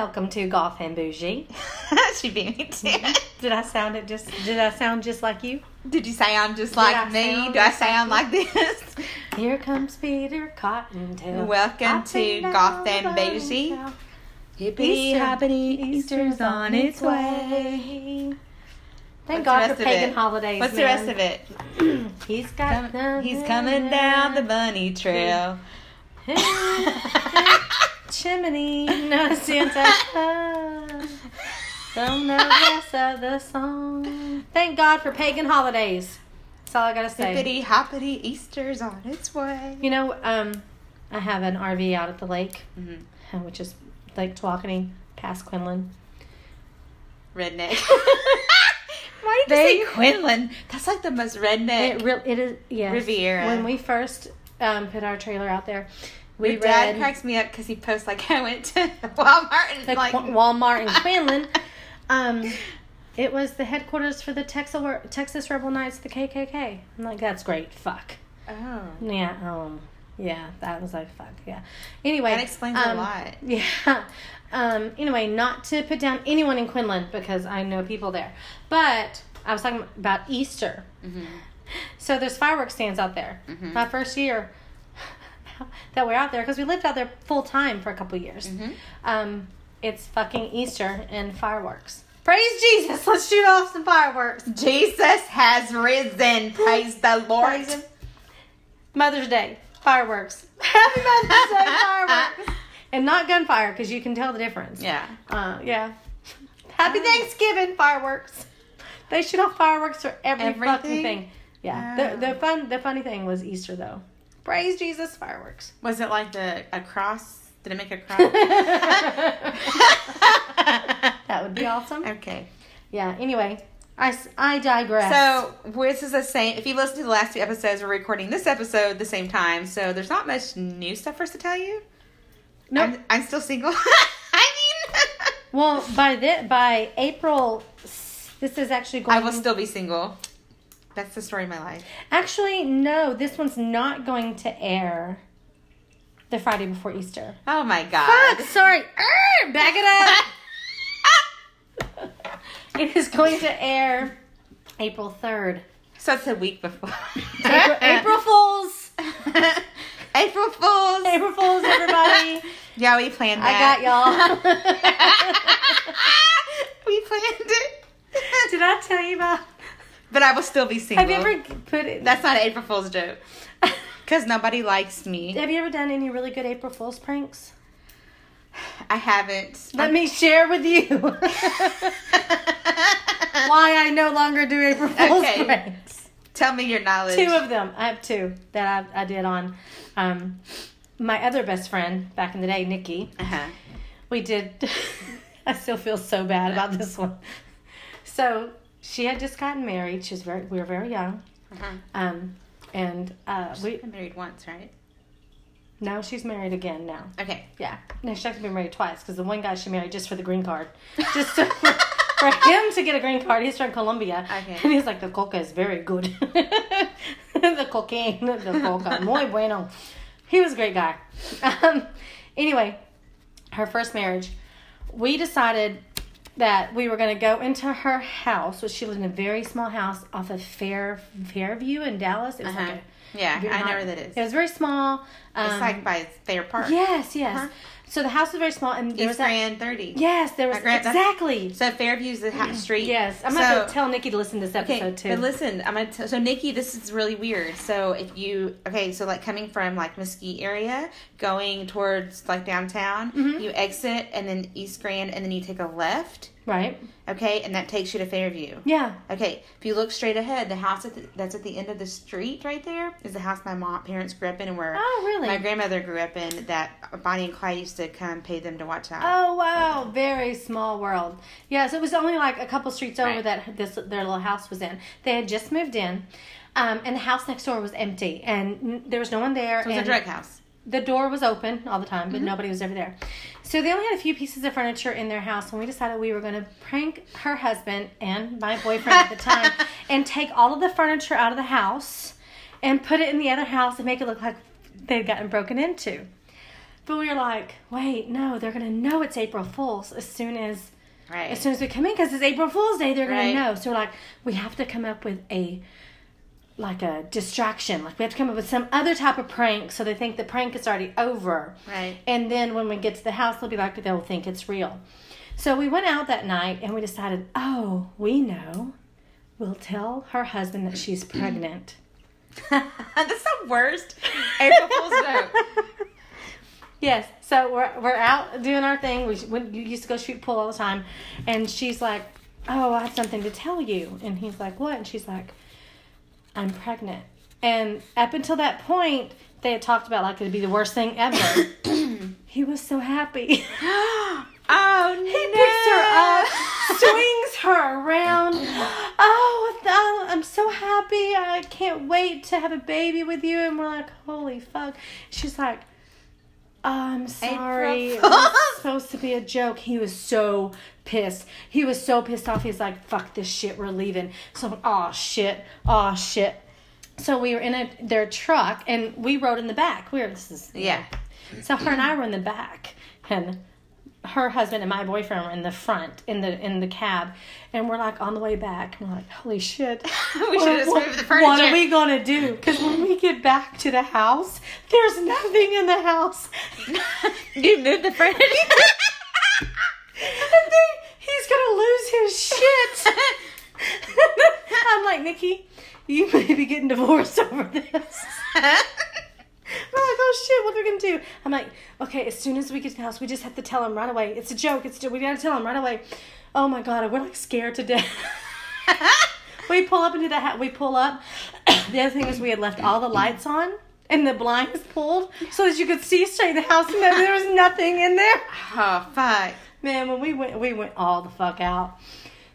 Welcome to Goth and Bougie. she beat me too. Mm-hmm. Did I sound it just? Did I sound just like you? Did you sound just Did like I me? Do I sound like this? Here comes Peter Cottontail. Welcome hopping to Goth and Bougie. mountain. Hippity Easter- hoppity, Easter's on its way. Thank What's God for pagan it? holidays. What's the rest of it? He's got Come- he's coming down the bunny trail. chimney, no Santa. Don't know the rest of the song. Thank God for pagan holidays. That's all I gotta say. Hippity hoppity, Easter's on its way. You know, um, I have an RV out at the lake, Mhm. uh, which is Lake Tawakoni, past Quinlan. Redneck. Why did They- you say Quinlan? That's like the most redneck. It real it is yes. Riviera. When we first um, put our trailer out there, we Your dad read cracks me up because he posts like I went to Walmart and the like Walmart in Quinlan. Um, it was the headquarters for the Texas Texas Rebel Knights, the KKK. I'm like, that's great. Fuck. oh Yeah. Um. Yeah. That was like fuck. Yeah. Anyway, that explains a um, lot. Yeah. Um, anyway, not to put down anyone in Quinlan because I know people there. But I was talking about Easter. Mm-hmm. So there's fireworks stands out there. Mhm. My first year that we're out there because we lived out there full time for a couple years. Mhm. Um, it's fucking Easter and fireworks. Praise Jesus! Let's shoot off some fireworks. Jesus has risen. Praise the Lord. Praise. Mother's Day fireworks. Happy Mother's Day fireworks. And not gunfire because you can tell the difference. Yeah. Uh, yeah. Happy Oh. Thanksgiving fireworks. They shoot off fireworks for every fucking Everything? thing. Yeah. The the fun the funny thing was Easter though. Praise Jesus fireworks. Was it like the a cross? Did it make a cross? That would be awesome. okay. Yeah. Anyway, I, I digress. So this is the same. If you listen to the last two episodes, we're recording this episode the same time. So there's not much new stuff for us to tell you. Nope. I'm, I'm still single. I mean, well, by the by April, this is actually going. To I will still be single. That's the story of my life. Actually, no. This one's not going to air. The Friday before Easter. Oh my god. Fuck. Sorry. Err, back it up. it is going to air April third. So it's a week before. April, April Fools. April Fools. April Fools, everybody. Yeah, we planned that. I got y'all. we planned it. Did I tell you about? But I will still be single. Have you ever put it? That's not an April Fool's joke. Because nobody likes me. Have you ever done any really good April Fool's pranks? I haven't. Let me share with you why I no longer do April Fool's Okay. pranks. Tell me your knowledge. Two of them. I have two that I, I did on um, my other best friend back in the day, Nikki. Uh-huh. We did. I still feel so bad about this one. So she had just gotten married. She was very. We were very young. Uh-huh. Um, and uh, we I've been married once, right? now she's married again now. Okay. Yeah. No, she's actually been married twice because the one guy she married just for the green card. Just to, for, for him to get a green card. He's from Colombia. Okay. And he's like, the coca is very good. the cocaine, the coca, muy bueno. He was a great guy. Um, anyway, her first marriage, we decided that we were going to go into her house, which she lived in a very small house off of Fair Fairview in Dallas. It was Uh-huh. like a Yeah, I know where that is. It was very small. Um, it's like by Thayer Park. Yes, yes. Uh-huh. So the house was very small, and there was East that. Grand 30. Yes, there was Grand- exactly. So Fairview's the ha- street. Yes, I'm so, gonna tell Nikki to listen to this episode Okay, too. but listen, I'm gonna tell. So Nikki, this is really weird. So if you okay, so like coming from like Mesquite area, going towards like downtown, Mhm. you exit and then East Grand, and then you take a left. right? Okay, and that takes you to Fairview. Yeah. Okay, if you look straight ahead, the house at the, that's at the end of the street right there is the house my mom parents grew up in, and where Oh, really? My grandmother grew up in. That Bonnie and Clyde used to come pay them to watch out. Oh wow, very small world. Yes, it was only like a couple streets over Right. that this their little house was in. They had just moved in, um, and the house next door was empty, and there was no one there. So it was a drug house. the door was open all the time, Mm-hmm. but nobody was ever there. So they only had a few pieces of furniture in their house, and we decided we were going to prank her husband and my boyfriend at the time and take all of the furniture out of the house and put it in the other house and make it look like they'd gotten broken into. But we were like, wait, no, they're gonna know it's April Fool's as soon as Right. as soon as we come in because it's April Fool's Day. They're gonna Right. know. So we're like, we have to come up with a like a distraction. Like we have to come up with some other type of prank so they think the prank is already over. Right. And then when we get to the house, they'll be like, they'll think it's real. So we went out that night and we decided, oh, we know. We'll tell her husband that she's pregnant. That's the worst April Fool's joke. Yes. So we're we're out doing our thing. We went, you used to go shoot pool all the time, and she's like, "Oh, I have something to tell you," and he's like, "What?" And she's like, "I'm pregnant." And up until that point, they had talked about like it'd be the worst thing ever. he was so happy. Oh no! He picks her up, swings her around. Oh, I'm so happy. I can't wait to have a baby with you. And we're like, holy fuck. She's like, I'm sorry. It was supposed to be a joke. He was so pissed. He was so pissed off. He's like, fuck this shit. We're leaving. So I'm like, oh shit. Oh shit. So we were in a, their truck and we rode in the back. We were, this is, Yeah. so her and I were in the back, and her husband and my boyfriend were in the front in the in the cab, and we're like on the way back. And we're like, holy shit, We should have just what, moved the furniture. What are we gonna do? Because when we get back to the house, there's nothing in the house. You moved the furniture. and then he's gonna lose his shit. I'm like, Nikki, you may be getting divorced over this. We're like, oh shit, what are we gonna do? I'm like, okay, as soon as we get to the house, we just have to tell him right away. It's a joke. It's we gotta tell him right away. Oh my god, we're like scared to death. we pull up into the house. We pull up. the other thing is we had left all the lights on and the blinds pulled so that you could see straight in the house. And there was nothing in there. oh fuck! Man, when we went, we went all the fuck out.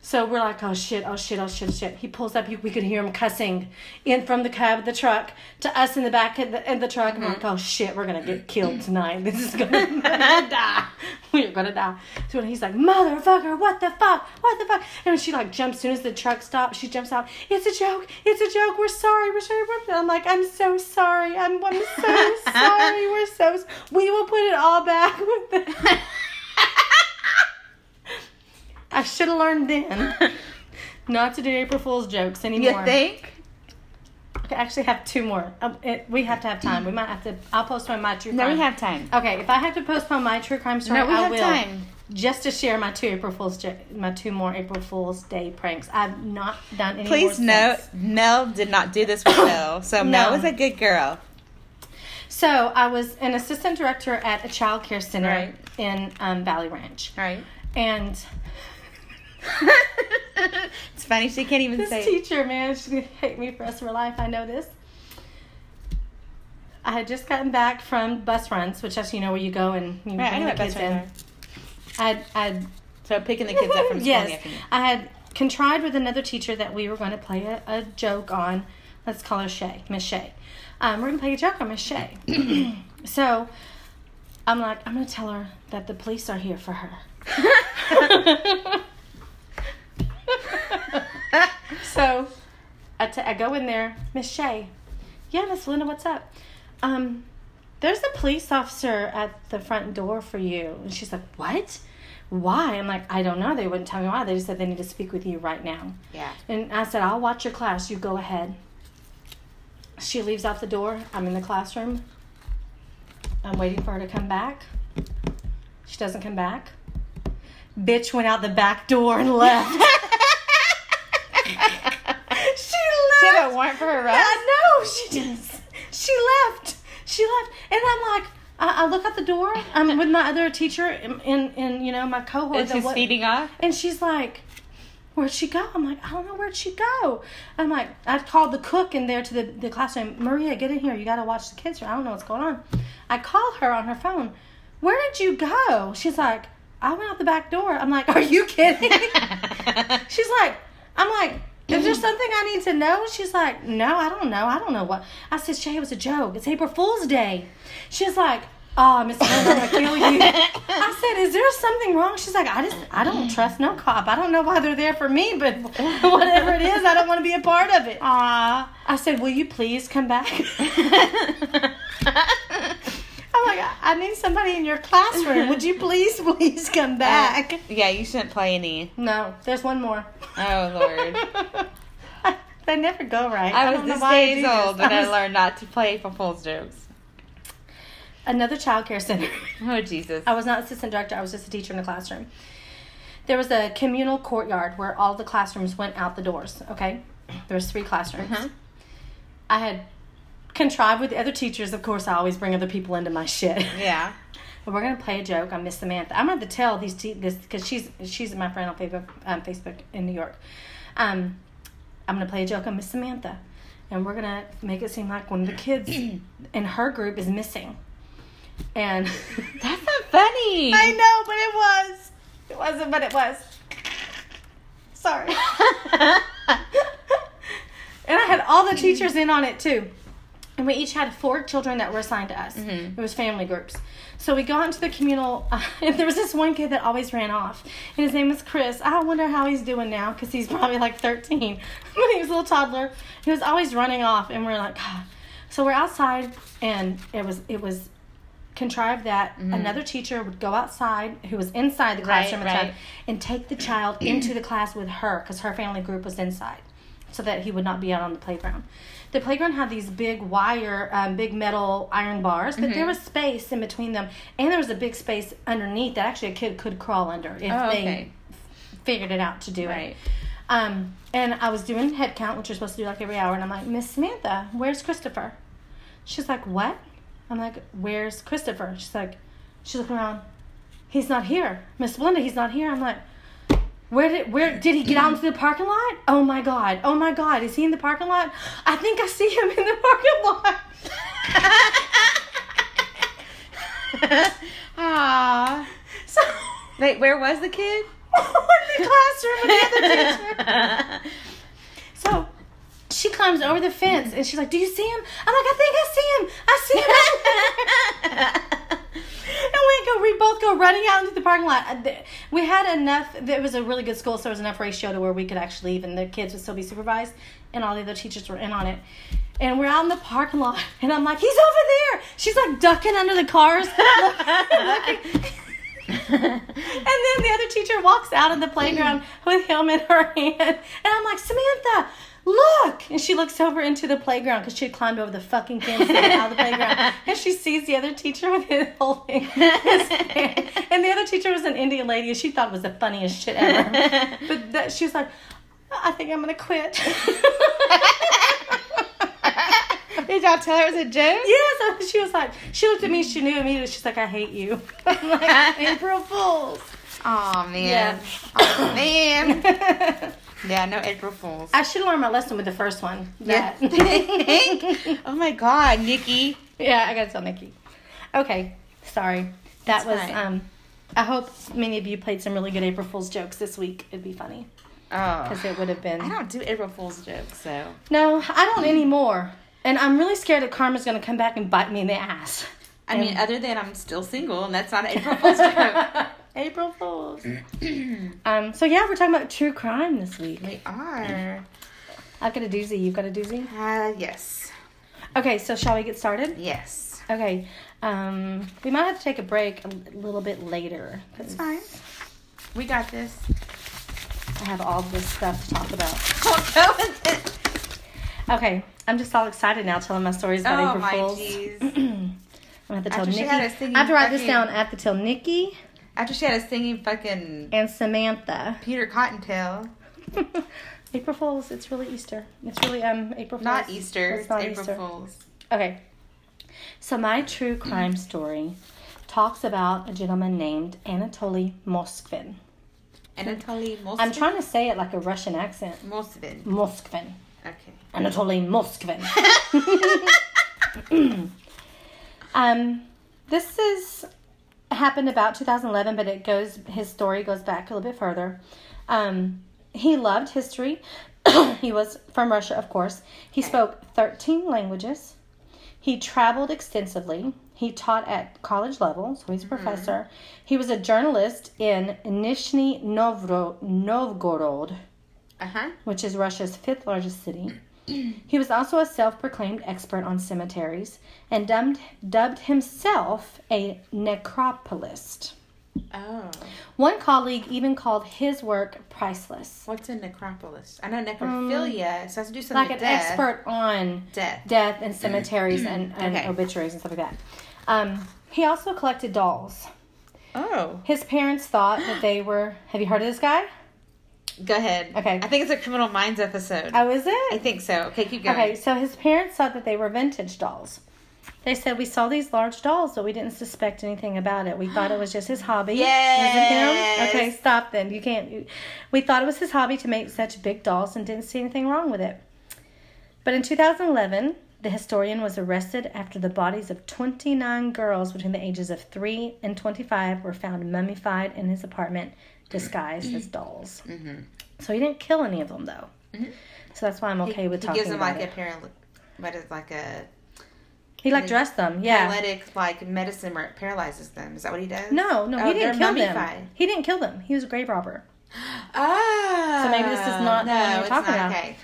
So we're like, oh shit, oh shit, oh shit, shit. He pulls up, we could hear him cussing in from the cab of the truck to us in the back of the, in the truck. And we're like, oh shit, we're gonna get killed tonight. This is gonna, die. We're gonna die. So he's like, motherfucker, what the fuck, what the fuck? And she like jumps, as soon as the truck stops, she jumps out. It's a joke, it's a joke. We're sorry, we're sorry. We're, I'm like, I'm so sorry. I'm, I'm so sorry. We're so. We will put it all back with the. I should have learned then not to do April Fool's jokes anymore. You think? I actually have two more. Um, it, we have to have time. We might have to. I'll postpone my true No, crime. we have time. Okay, if I have to postpone my true crime story, No, we I have will. time. Just to share my two April Fool's, jo- my two more April Fool's Day pranks. I've not done any. Please note, since. Mel did not do this with Mel. So Mel was a good girl. So I was an assistant director at a child care center Right. in um, Valley Ranch, Right. and it's funny she can't even This say. it. teacher, man, she's gonna hate me for the rest of her life. I know this. I had just gotten back from bus runs, which as you know where you go and you Right, I bring the kids in. I'd, I'd. So picking the kids up from school yes. I had contrived with another teacher that we were going to play a, a joke on. Let's call her Shay, Miss Shay. Um, we're going to play a joke on Miss Shay. so I'm like, I'm going to tell her that the police are here for her. so I, t- I go in there, Miss Shay. Yeah, Miss Linda, what's up? Um, there's a police officer at the front door for you. And she's like, what? Why? I'm like, I don't know. They wouldn't tell me why. They just said they need to speak with you right now. Yeah. And I said, I'll watch your class. You go ahead. She leaves out the door. I'm in the classroom. I'm waiting for her to come back. She doesn't come back. Bitch went out the back door and left. she left. She had a warrant for her arrest? Yeah, no, she just she left. She left, and I'm like, I, I look out the door. I'm with my other teacher and in, in, you know my cohort. His wa- feeding off? and she's like, Where'd she go? I'm like, I don't know where'd she go. I'm like, I called the cook in there to the, the classroom. Maria, get in here. You got to watch the kids. I don't know what's going on. I call her on her phone. Where did you go? She's like, I went out the back door. I'm like, Are you kidding? She's like, I'm like, is there something I need to know? She's like, No, I don't know. I don't know what. I said, Shay, it was a joke. It's April Fool's Day. She's like, Oh, Miss Linda, I'm gonna kill you. I said, Is there something wrong? She's like, I just, I don't trust no cop. I don't know why they're there for me, but whatever it is, I don't want to be a part of it. Aw. I said, Will you please come back? I'm like, I, I need somebody in your classroom. Would you please, please come back? Yeah, you shouldn't play any. No, there's one more. Oh Lord. they never go right. I was don't this I days old when I I learned not to play April Fool's jokes. Another child care center. Oh Jesus. I was not assistant director. I was just a teacher in the classroom. There was a communal courtyard where all the classrooms went out the doors. Okay, there was three classrooms. Uh-huh. I had contrived with the other teachers. Of course, I always bring other people into my shit. Yeah. But we're gonna play a joke on Miss Samantha. I'm gonna tell these te- this because she's she's my friend on Facebook um, Facebook in New York. Um, I'm gonna play a joke on Miss Samantha, and we're gonna make it seem like one of the kids in her group is missing. And That's not funny. I know, but it was. It wasn't, but it was. Sorry. and I had all the teachers in on it too. And we each had four children that were assigned to us. Mhm. It was family groups. So we got into the communal, uh, and there was this one kid that always ran off. And his name was Chris. I wonder how he's doing now because he's probably like 13. but he was a little toddler. He was always running off, and we're like, God. So we're outside, and it was it was contrived that another teacher would go outside who was inside the Mm-hmm. Right, classroom time right. and take the child into the class with her because her family group was inside so that he would not be out on the playground. The playground had these big wire, um, big metal iron bars, but Mm-hmm. there was space in between them, and there was a big space underneath that actually a kid could crawl under if Oh, they okay. figured it out to do Right. it. Um, and I was doing head count, which you're supposed to do like every hour, and I'm like, Miss Samantha, where's Christopher? She's like, what? I'm like, where's Christopher? She's like, she's looking around. He's not here, Miss Belinda. He's not here. I'm like, where did where did he get out into the parking lot? Oh my god! Oh my god! Is he in the parking lot? I think I see him in the parking lot. Ah. so Wait, where was the kid? in the classroom with the other teacher. So she climbs over the fence and she's like, "Do you see him?" I'm like, "I think I see him. I see him." And we go, we both go running out into the parking lot. Uh, We had enough. It was a really good school, so there was enough ratio to where we could actually leave, and the kids would still be supervised, and all the other teachers were in on it. And we're out in the parking lot, and I'm like, "He's over there." She's like ducking under the cars. and then the other teacher walks out of the playground with him in her hand. And I'm like, Samantha, look! And she looks over into the playground because she had climbed over the fucking fence out of the playground. And she sees the other teacher with his holding his hand. And the other teacher was an Indian lady and she thought was the funniest shit ever. But that, she was like, I think I'm going to quit. Did y'all tell her it was a joke? Yes, and she was like, she looked at me, she knew immediately. She's like, I hate you. I'm like, April Fools. Oh man. Yeah. Oh man. Yeah, no April Fools. I should have learned my lesson with the first one. Yeah. Oh my god, Nikki. yeah, I gotta tell Nikki. Okay, sorry. That That's was fine. um. I hope many of you played some really good April Fool's jokes this week. It'd be funny Oh. because it would have been. I don't do April Fool's jokes, so. No, I don't anymore. And I'm really scared that Karma's gonna come back and bite me in the ass. I mean, other than I'm still single, and that's not an April Fool's joke. April Fools. um. So yeah, we're talking about true crime this week. We are. I've got a doozy. You've got a doozy. Uh, yes. Okay, so shall we get started? Yes. Okay. Um, we might have to take a break a little bit later. That's fine. We got this. I have all this stuff to talk about. Go with it. Okay, I'm just all excited now telling my stories about Oh April Fools. I'm gonna have to tell After Nikki. I have to write this down. I have to tell Nikki After she had us singing fucking and Samantha. Peter Cottontail. April Fools. It's really Easter. It's really um April Fools. Not Easter. It's not April Easter. Fools. Okay. So my true crime story talks about a gentleman named Anatoly Moskvin. Anatoly Moskvin. I'm trying to say it like a Russian accent. Moskvin. Moskvin. Okay. Anatoly Moskvin. um, this is happened about 2011, but it goes his story goes back a little bit further. Um, he loved history. he was from Russia, of course. He spoke 13 languages. He traveled extensively. He taught at college level, so he's a professor. He was a journalist in Nizhny Novro- Novgorod Uh huh. which is Russia's fifth largest city. He was also a self proclaimed expert on cemeteries and dubbed, dubbed himself a necropolist. Oh. One colleague even called his work priceless. What's a necropolis? I know necrophilia. so it has to do something Like an death. expert on Death. death and cemeteries and, and Okay. obituaries and stuff like that. Um, he also collected dolls. Oh. His parents thought that they were. Have you heard of this guy? Go ahead. Okay. I think it's a Criminal Minds episode. Oh, is it? I think so. Okay, keep going. Okay, so his parents thought that they were vintage dolls. They said we saw these large dolls, but we didn't suspect anything about it. We thought it was just his hobby. Yes. Okay, stop then. You can't. you- We thought it was his hobby to make such big dolls and didn't see anything wrong with it. But in 2011, the historian was arrested after the bodies of 29 girls between the ages of 3 and 25 were found mummified in his apartment, disguised as dolls. Mm-hmm. So he didn't kill any of them, though. So that's why I'm okay he, with he talking gives them like it. a paral- what is like a he like dressed them, yeah. paralytic like medicine where it paralyzes them. Is that what he does? No, no, Oh, he didn't kill them. He didn't kill them. He was a grave robber. Oh. So maybe this is not no, one you're talking about. Okay.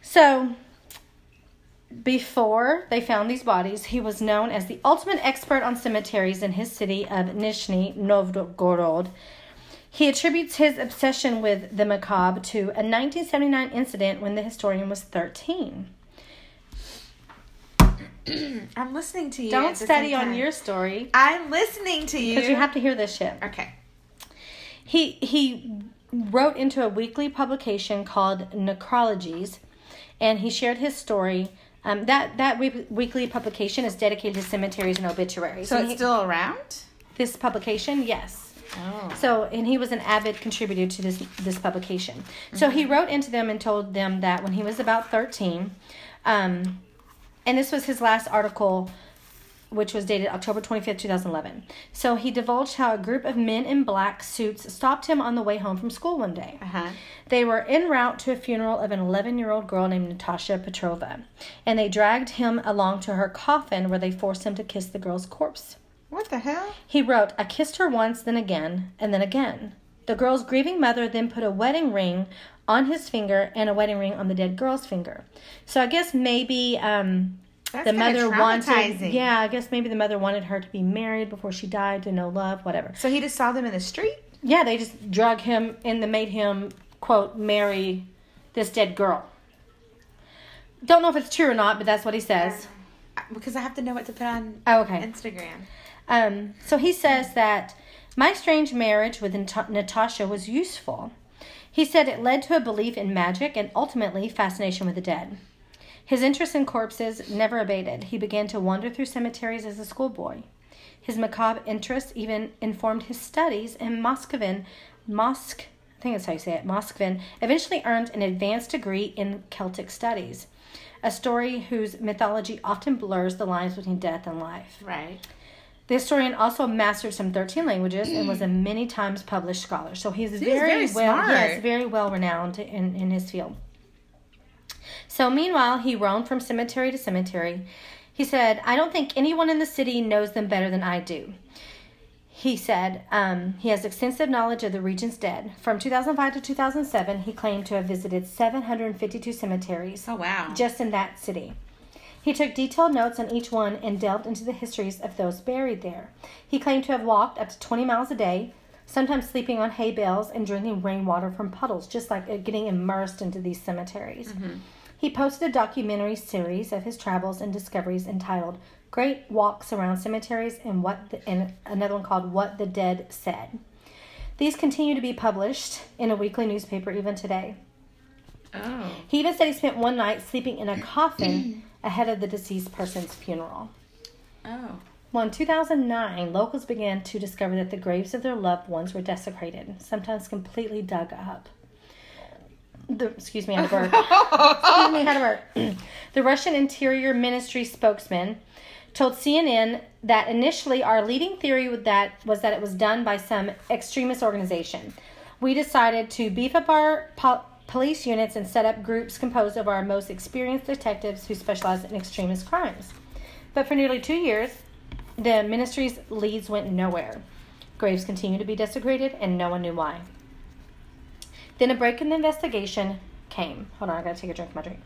So, before they found these bodies, he was known as the ultimate expert on cemeteries in his city of Nizhny Novgorod. He attributes his obsession with the macabre to a 1979 incident when the historian was 13. I'm listening to you. Don't study on your story I'm listening to you. because you have to hear this shit. Okay. He he wrote into a weekly publication called Necrologies, and he shared his story. Um, that that we- weekly publication is dedicated to cemeteries and obituaries. So And it's he- still around? this publication, yes. Oh. So, and he was an avid contributor to this this publication. So he wrote into them and told them that when he was about thirteen, um, and this was his last article, which was dated October twenty fifth, two thousand eleven. So he divulged how a group of men in black suits stopped him on the way home from school one day. Uh-huh. They were en route to a funeral of an 11 year old girl named Natasha Petrova, and they dragged him along to her coffin where they forced him to kiss the girl's corpse. What the hell? He wrote, I kissed her once, then again, and then again. The girl's grieving mother then put a wedding ring on his finger and a wedding ring on the dead girl's finger. So I guess maybe um, the mother wanted. Yeah, I guess maybe the mother wanted her to be married before she died, to know love, whatever. So he just saw them in the street? Yeah, they just drug him and they made him quote marry this dead girl. Don't know if it's true or not, but that's what he says. Because I have to know what to put on Oh, okay. Instagram. Um, so he says that my strange marriage with Natasha was useful. He said it led to a belief in magic and ultimately fascination with the dead. His interest in corpses never abated. He began to wander through cemeteries as a schoolboy. His macabre interest even informed his studies, and Moskvin, Mosk, I think that's how you say it, Moskvin, eventually earned an advanced degree in Celtic studies, a story whose mythology often blurs the lines between death and life. Right. The historian also mastered some 13 languages and was a many times published scholar. So he's very, very well yes, very well renowned in, in his field. So meanwhile, he roamed from cemetery to cemetery. He said, I don't think anyone in the city knows them better than I do. He said um, he has extensive knowledge of the region's dead. From 2005 to 2007, he claimed to have visited 752 cemeteries Oh, wow. just in that city. He took detailed notes on each one and delved into the histories of those buried there. He claimed to have walked up to 20 miles a day, sometimes sleeping on hay bales and drinking rainwater from puddles, just like uh, getting immersed into these cemeteries. He posted a documentary series of his travels and discoveries entitled Great Walks Around Cemeteries and what the, and another one called What the Dead Said. These continue to be published in a weekly newspaper even today. oh. He even said he spent one night sleeping in a coffin ahead of the deceased person's funeral. Oh. Well, in 2009, locals began to discover that the graves of their loved ones were desecrated, sometimes completely dug up. The, excuse me, I had a burp. excuse me, I had a burp. the Russian Interior Ministry spokesman told CNN that initially our leading theory with that was that it was done by some extremist organization. We decided to beef up our po- police units and set up groups composed of our most experienced detectives who specialize in extremist crimes. But for nearly two years, the ministry's leads went nowhere. Graves continued to be desecrated, and no one knew why. Then a break in the investigation came. Hold on, I gotta take a drink of my drink.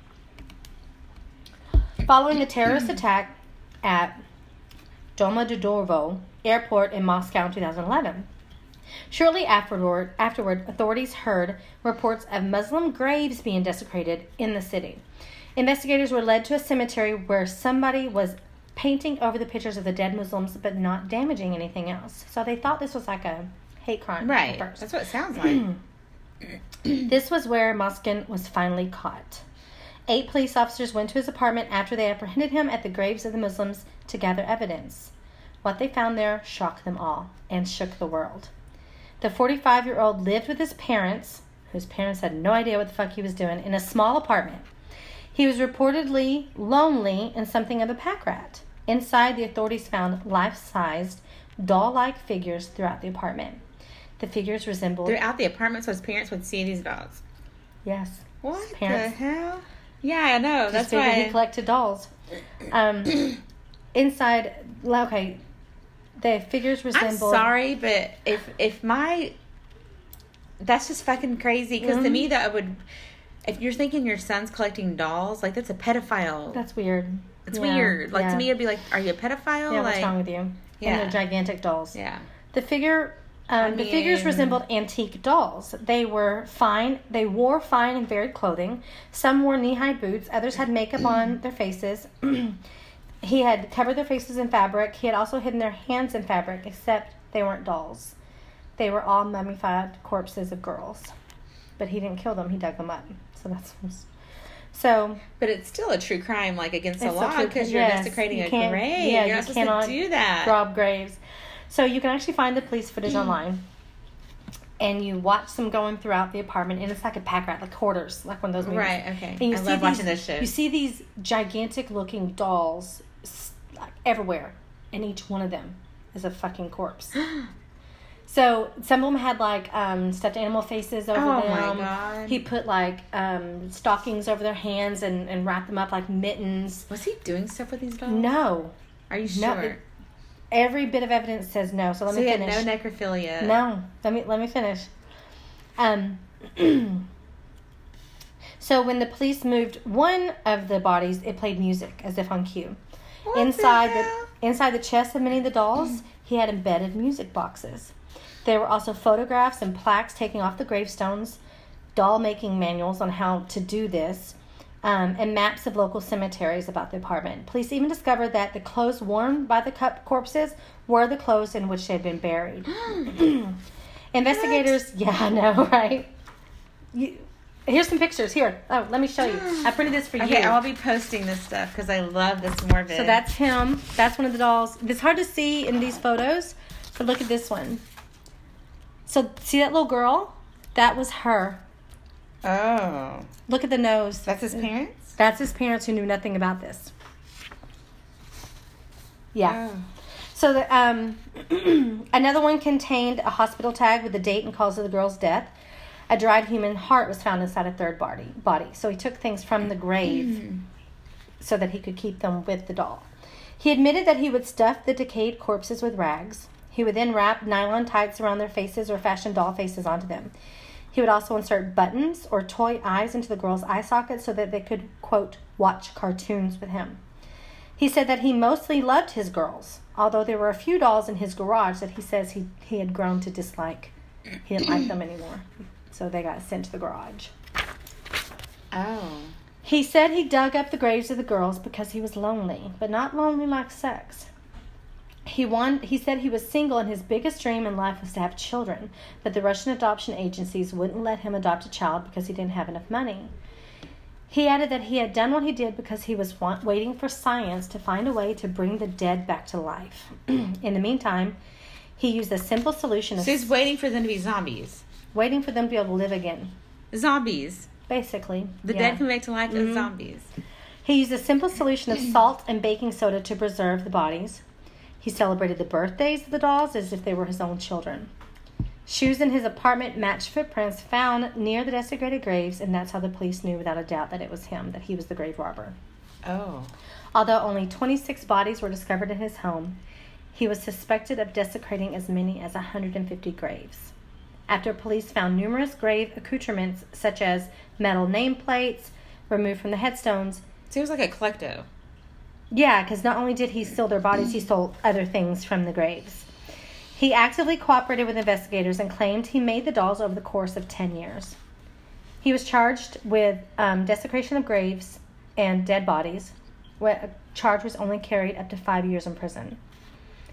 Following a terrorist attack at Domodedovo Airport in Moscow in 2011. Shortly afterward, afterward, authorities heard reports of Muslim graves being desecrated in the city. Investigators were led to a cemetery where somebody was painting over the pictures of the dead Muslims but not damaging anything else. So they thought this was like a hate crime. Right. first. That's what it sounds like. This was where Moskvin was finally caught. Eight police officers went to his apartment after they apprehended him at the graves of the Muslims to gather evidence. What they found there shocked them all and shook the world. The 45 year old lived with his parents, whose parents had no idea what the fuck he was doing, in a small apartment. He was reportedly lonely and something of a pack rat. Inside, the authorities found life sized, doll like figures throughout the apartment. The figures resembled. Throughout the apartment, so his parents would see these dolls. Yes. What parents- the hell? Yeah, I know. That's why. he collected dolls. Um, inside, okay, the figures I'm resemble. sorry, but if if my that's just fucking crazy because to Mhm. me that would if you're thinking your son's collecting dolls like that's a pedophile. That's weird. it's Yeah, weird. Like yeah. to me, it'd be like, are you a pedophile? Yeah, like, what's wrong with you? Yeah. And they're gigantic dolls. yeah. The figure, um, the figures resembled antique dolls. They were fine. They wore fine and varied clothing. Some wore knee-high boots. Others had makeup on their faces. he had covered their faces in fabric. He had also hidden their hands in fabric, except they weren't dolls. They were all mummified corpses of girls. But he didn't kill them. He dug them up. So that's so. But it's still a true crime, like against the law, because you're yes. desecrating You a grave. yeah, you're you not supposed cannot to do that. rob graves. So you can actually find the police footage online. And you watch them going throughout the apartment, and it's like a pack rat, like hoarders, like one of those movies. Right. Okay. And you I see love these, watching this shit. You see these gigantic looking dolls like everywhere, and each one of them is a fucking corpse. so some of them had like um, stuffed animal faces over Oh them. my God. He put like um, stockings over their hands and, and wrapped them up like mittens. Was he doing stuff with these dolls? No, Are you No, sure? it- every bit of evidence says no. So let so me finish. no necrophilia. No, let me let me finish. Um, so when the police moved one of the bodies, it played music as if on cue. Inside the, inside the chest of many of the dolls, he had embedded music boxes. There were also photographs and plaques taking off the gravestones, doll making manuals on how to do this, um, and maps of local cemeteries about the apartment. Police even discovered that the clothes worn by the cup corpses were the clothes in which they had been buried. Investigators, yeah, I know, right? You, here's some pictures. Here, oh, let me show you. I printed this for Okay, you. I'll be posting this stuff because I love this morbid. So that's him. That's one of the dolls. It's hard to see in these photos, but look at this one. So see that little girl? That was her. oh, Look at the nose. that's his parents. That's his parents who knew nothing about this. Yeah. Oh. So the, um, another one contained a hospital tag with the date and cause of the girl's death. A dried human heart was found inside a third body. Body. So he took things from the grave mm-hmm. so that he could keep them with the doll. He admitted that he would stuff the decayed corpses with rags. He would then wrap nylon tights around their faces or fashion doll faces onto them. He would also insert buttons or toy eyes into the girls' eye sockets so that they could, quote, watch cartoons with him. He said that he mostly loved his girls, although there were a few dolls in his garage that he says he, he had grown to dislike. He didn't like them anymore. So they got sent to the garage. Oh. He said he dug up the graves of the girls because he was lonely, but not lonely like sex. He won, he said he was single and his biggest dream in life was to have children, but the Russian adoption agencies wouldn't let him adopt a child because he didn't have enough money. He added that he had done what he did because he was want, waiting for science to find a way to bring the dead back to life. in the meantime, he used a simple solution of So he's waiting for them to be zombies. Waiting for them to be able to live again. Zombies. Basically, The yeah. dead come back to life as Mhm. zombies. He used a simple solution of salt and baking soda to preserve the bodies. He celebrated the birthdays of the dolls as if they were his own children. Shoes in his apartment matched footprints found near the desecrated graves, and that's how the police knew without a doubt that it was him, that he was the grave robber. Oh. Although only 26 bodies were discovered in his home, he was suspected of desecrating as many as 150 graves. After police found numerous grave accoutrements, such as metal nameplates removed from the headstones, he like a klepto. Yeah, because not only did he steal their bodies, he stole other things from the graves. He actively cooperated with investigators and claimed he made the dolls over the course of 10 years. He was charged with um, desecration of graves and dead bodies. Where a charge was only carried up to five years in prison.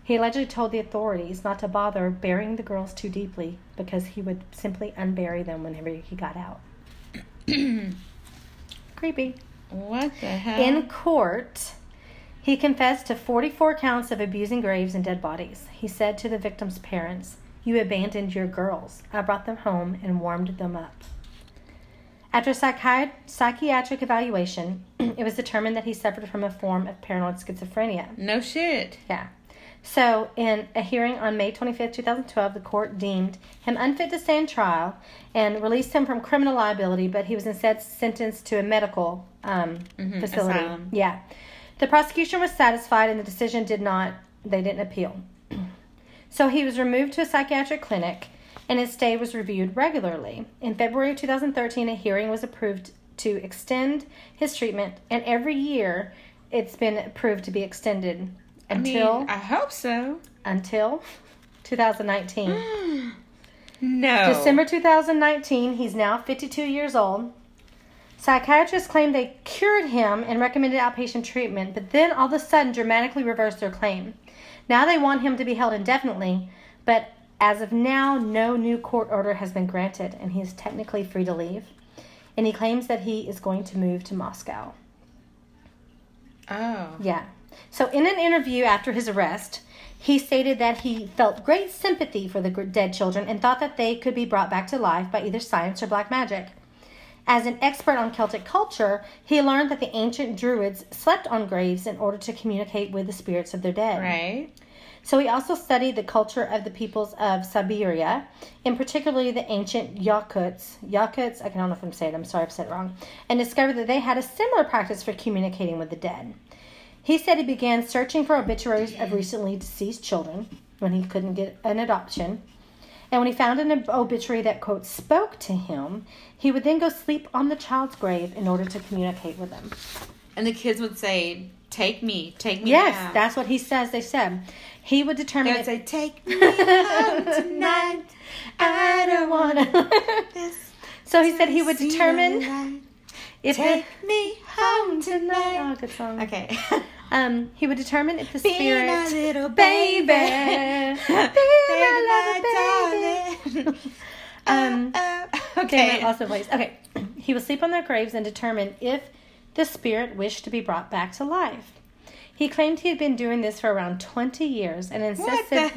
He allegedly told the authorities not to bother burying the girls too deeply because he would simply unbury them whenever he got out. Creepy. What the hell? In court, he confessed to 44 counts of abusing graves and dead bodies. He said to the victims' parents, You abandoned your girls. I brought them home and warmed them up. After psychi- psychiatric evaluation, it was determined that he suffered from a form of paranoid schizophrenia. no shit. Yeah. So, in a hearing on May 25th, 2012, the court deemed him unfit to stand trial and released him from criminal liability, but he was instead sentenced to a medical um, facility. asylum. Yeah. The prosecution was satisfied and the decision did not, they didn't appeal. so, he was removed to a psychiatric clinic and his stay was reviewed regularly. In February of 2013, a hearing was approved to extend his treatment, and every year it's been approved to be extended I until mean, I hope so. until 2019. No. December 2019, he's now 52 years old. Psychiatrists claimed they cured him and recommended outpatient treatment, but then all of a sudden dramatically reversed their claim. Now they want him to be held indefinitely, but as of now, no new court order has been granted, and he is technically free to leave. And he claims that he is going to move to Moscow. Oh. Yeah. So, in an interview after his arrest, he stated that he felt great sympathy for the dead children and thought that they could be brought back to life by either science or black magic. As an expert on Celtic culture, he learned that the ancient Druids slept on graves in order to communicate with the spirits of their dead. Right. So he also studied the culture of the peoples of Siberia, and particularly the ancient Yakuts. Yakuts, I don't know if I'm saying it, I'm sorry if I said it wrong, and discovered that they had a similar practice for communicating with the dead. He said he began searching for obituaries of recently deceased children when he couldn't get an adoption. And when he found an obituary that, quote, spoke to him, he would then go sleep on the child's grave in order to communicate with them. And the kids would say, "Take me, take me." Yes, now." that's what he says. They said. He would determine. They would say, "Take me home tonight." I don't wanna. This so he said he would determine. If Take the, me home tonight. oh, good song. Okay. Um, he would determine if the Be spirit, my little baby, baby. be my little baby. Um, Uh, uh, Okay. Also, place. Okay. He would sleep on their graves and determine if the spirit wished to be brought back to life. He claimed he had been doing this for around 20 years and insisted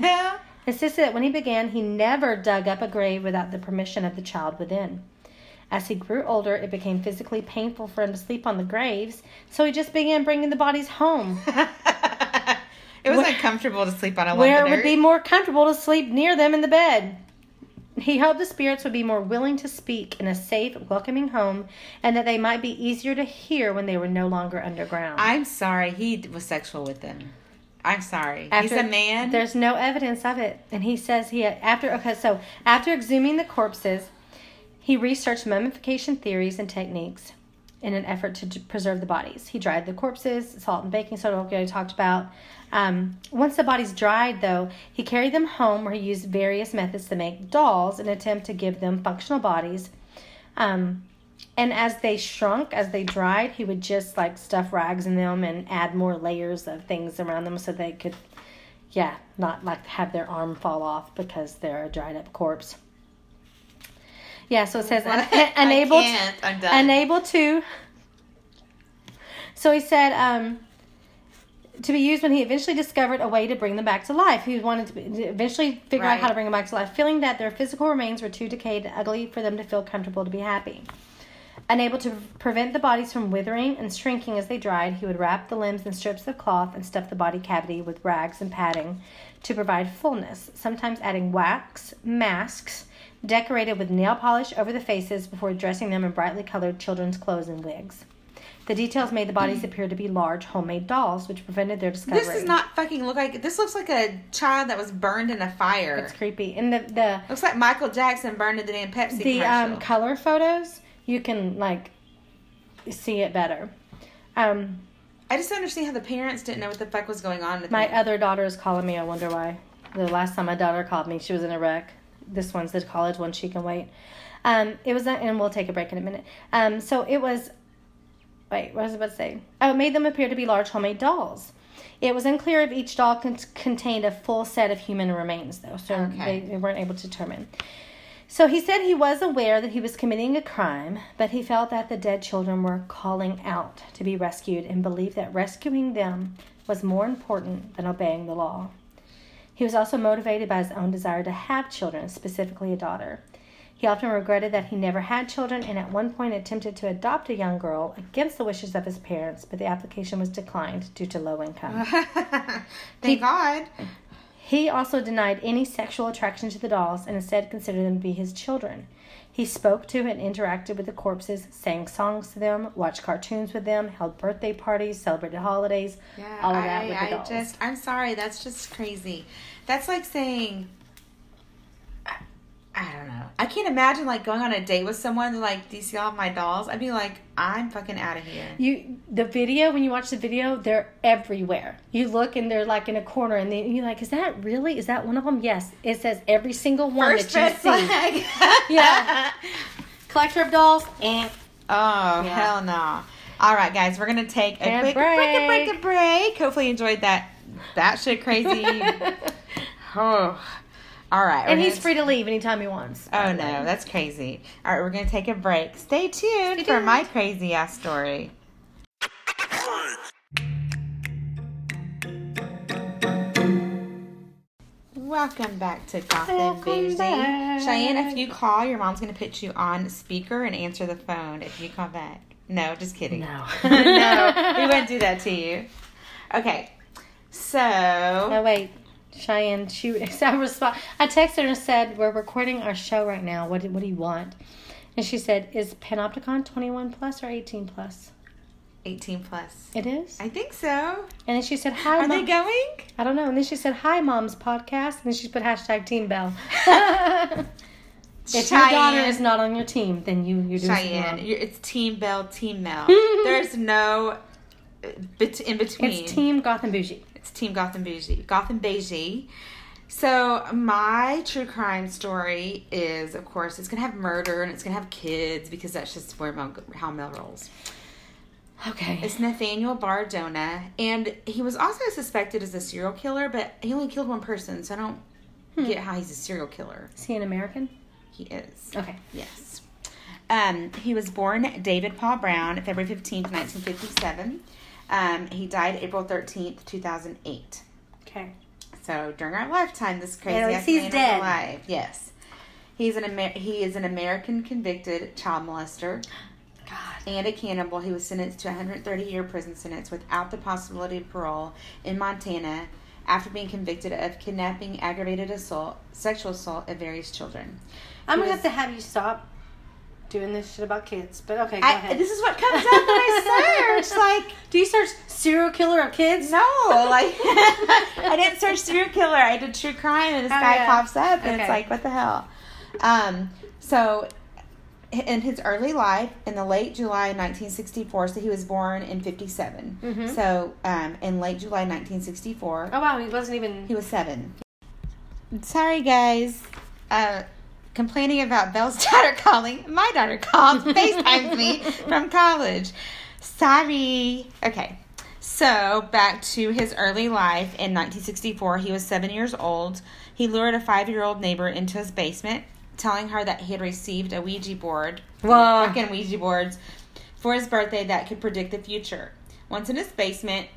insisted that when he began, he never dug up a grave without the permission of the child within. As he grew older, it became physically painful for him to sleep on the graves, so he just began bringing the bodies home, it was Where- uncomfortable to sleep on a lump where it would be more comfortable to sleep near them in the bed. He hoped the spirits would be more willing to speak in a safe, welcoming home, and that they might be easier to hear when they were no longer underground. I'm sorry, he was sexual with them. I'm sorry. He's a man. There's no evidence of it, and he says he after okay. So after exhuming the corpses, he researched mummification theories and techniques in an effort to preserve the bodies. He dried the corpses, salt and baking soda, like I talked about. Um, once the bodies dried, though, he carried them home where he used various methods to make dolls in an attempt to give them functional bodies. Um, and as they shrunk, as they dried, he would just like stuff rags in them and add more layers of things around them so they could, yeah, not like have their arm fall off because they're a dried up corpse. Yeah, so it says unable, I. I'm done. unable to. So he said, um, to be used when he eventually discovered a way to bring them back to life. He wanted to, be, to eventually figure out how to bring them back to life, feeling that their physical remains were too decayed and ugly for them to feel comfortable to be happy. Unable to prevent the bodies from withering and shrinking as they dried, he would wrap the limbs in strips of cloth and stuff the body cavity with rags and padding to provide fullness, sometimes adding wax, masks, decorated with nail polish over the faces before dressing them in brightly colored children's clothes and wigs. The details made the bodies appear to be large homemade dolls, which prevented their discovery. this does not fucking look like. This looks like a child that was burned in a fire. It's creepy. And the the looks like Michael Jackson burned in the damn Pepsi the um, color photos, you can like see it better. Um, I just don't understand how the parents didn't know what the fuck was going on. With My them. other daughter is calling me. I wonder why. The last time my daughter called me, she was in a wreck. This one's the college one. She can wait. Um, it was, and we'll take a break in a minute. Um, so it was. Wait, what was I about to say? Oh, it made them appear to be large homemade dolls. It was unclear if each doll con- contained a full set of human remains, though, so Okay. they, they weren't able to determine. So he said he was aware that he was committing a crime, but he felt that the dead children were calling out to be rescued and believed that rescuing them was more important than obeying the law. He was also motivated by his own desire to have children, specifically a daughter. He often regretted that he never had children and at one point attempted to adopt a young girl against the wishes of his parents, but the application was declined due to low income. Thank God. He also denied any sexual attraction to the dolls and instead considered them to be his children. He spoke to and interacted with the corpses, sang songs to them, watched cartoons with them, held birthday parties, celebrated holidays, Yeah, all of I, that with the I dolls. just, I'm sorry, that's just crazy. That's like saying, I, I don't know. I can't imagine like going on a date with someone like, "Do you see all of my dolls?" I'd be like, "I'm fucking out of here." You the video when you watch the video, they're everywhere. You look and they're like in a corner, and then you're like, "Is that really? Is that one of them?" Yes, it says every single one First that you red see. flag. Yeah. Collector of dolls, and Oh Yeah. hell no! All right, guys, we're gonna take a And quick break. break. break, a break. Hopefully, you enjoyed that. That shit crazy. oh, all right. and he's free to leave anytime he wants. Oh no, that's crazy. All right, we're gonna take a break. Stay tuned for tuned. my crazy ass story. Welcome back to Goth and Welcome Bougie. back. Cheyenne, if you call, your mom's gonna put you on speaker and answer the phone if you call back. No, just kidding. No. no, we wouldn't do that to you. Okay, so Oh wait, Cheyenne, she I respond. I texted her and said, "We're recording our show right now. What do, what do you want?" And she said, "Is Panopticon 21 plus or 18 plus?" 18 plus. It is. I think so. And then she said, "Hi, Are they going? I don't know. And then she said, "Hi, mom's podcast." And then she put hashtag Team Bel. if your daughter is not on your team, then you you're doing Cheyenne, it's Team Bel, Team Mel. There's no uh, in between. It's Team Goth and Bougie. It's Team Goth and Bougie. Goth and Bougie. So my true crime story is, of course, it's gonna have murder and it's gonna have kids because that's just where Mel, how Mel rolls. Okay. It's Nathaniel Bar-Jonah, and he was also suspected as a serial killer, but he only killed one person, so I don't Hmm. get how he's a serial killer. Is he an American? He is. Okay. Yes. Um, he was born David Paul Brown, February 15th, 1957. Um, he died April 13th, 2008. Okay. So during our lifetime, this crazy least ass he's dead. alive. Yes. He's an Amer- he is an American convicted child molester God. and a cannibal. He was sentenced to a 130 year prison sentence without the possibility of parole in Montana after being convicted of kidnapping, aggravated assault, sexual assault of various children. I'm gonna have to have you stop doing this shit about kids. But okay, go I, ahead. this is what comes up when I search. Like, Do you search serial killer of kids? no, like I didn't search serial killer. I did true crime, and this Oh, guy yeah. pops up, and Okay. it's like, what the hell? Um, so in his early life, in the late July 1964, so he was born in 57. Mhm. So um, in late July 1964, Oh wow, he wasn't even. he was seven. Sorry, guys. Uh, complaining about Bel's daughter calling. My daughter called, FaceTimes me from college. Sorry. Okay. So, back to his early life in 1964. He was seven years old. He lured a five year old neighbor into his basement, telling her that he had received a Ouija board, fucking Ouija boards, for his birthday that could predict the future. Once in his basement,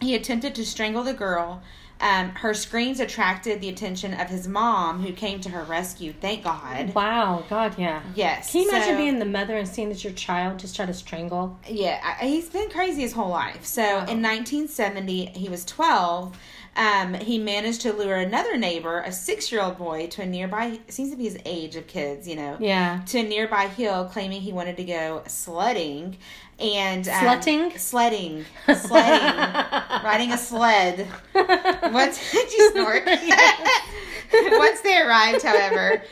he attempted to strangle the girl. Um, her screams attracted the attention of his mom, who came to her rescue. Thank God. Wow, God, yeah. Yes. Can you imagine so- being the mother and seeing that your child just try to strangle? Yeah, I, he's been crazy his whole life. So Wow. in 1970, he was 12. Um, he managed to lure another neighbor, a six-year-old boy, to a nearby. Seems to be his age of kids, you know. Yeah. To a nearby hill, claiming he wanted to go sledding, and um, Slutting? sledding, sledding, riding a sled. Once did you snort? Once they arrived, however,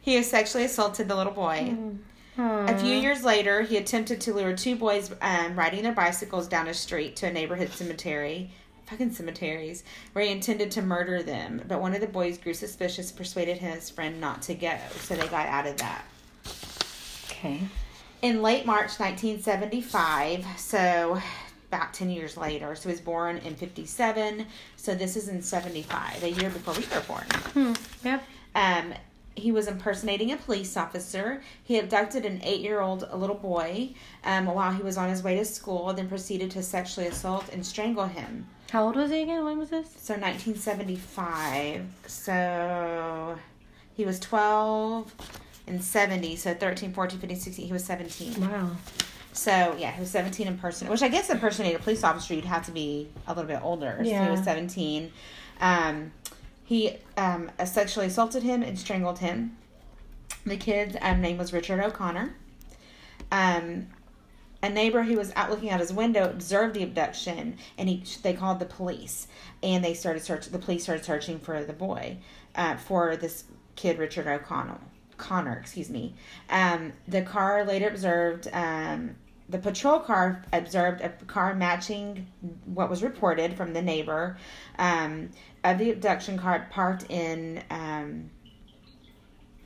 he sexually assaulted the little boy. A few years later, he attempted to lure two boys um, riding their bicycles down a street to a neighborhood cemetery. Fucking cemeteries, where he intended to murder them. But one of the boys grew suspicious, persuaded his friend not to go, so they got out of that. Okay. In late March 1975, so about 10 years later, so he was born in 57, so this is in 75, a year before we were born. Hmm. Yep. Um, he was impersonating a police officer. He abducted an eight year old little boy um, while he was on his way to school, then proceeded to sexually assault and strangle him. How old was he again? When was this? So 1975. So he was 12 and 70. So 13, 14, 15, 16. He was 17. Wow. So yeah, he was 17 in person, which I guess impersonating a police officer, you'd have to be a little bit older. So he was 17. Um, he um, sexually assaulted him and strangled him. The kid's um, name was Richard O'Connor. Um, a neighbor who was out looking out his window observed the abduction, and he they called the police, and they started search. The police started searching for the boy, uh, for this kid Richard O'Connell. Connor, excuse me. Um, the car later observed. Um, the patrol car observed a car matching what was reported from the neighbor um, of the abduction car parked in. Um,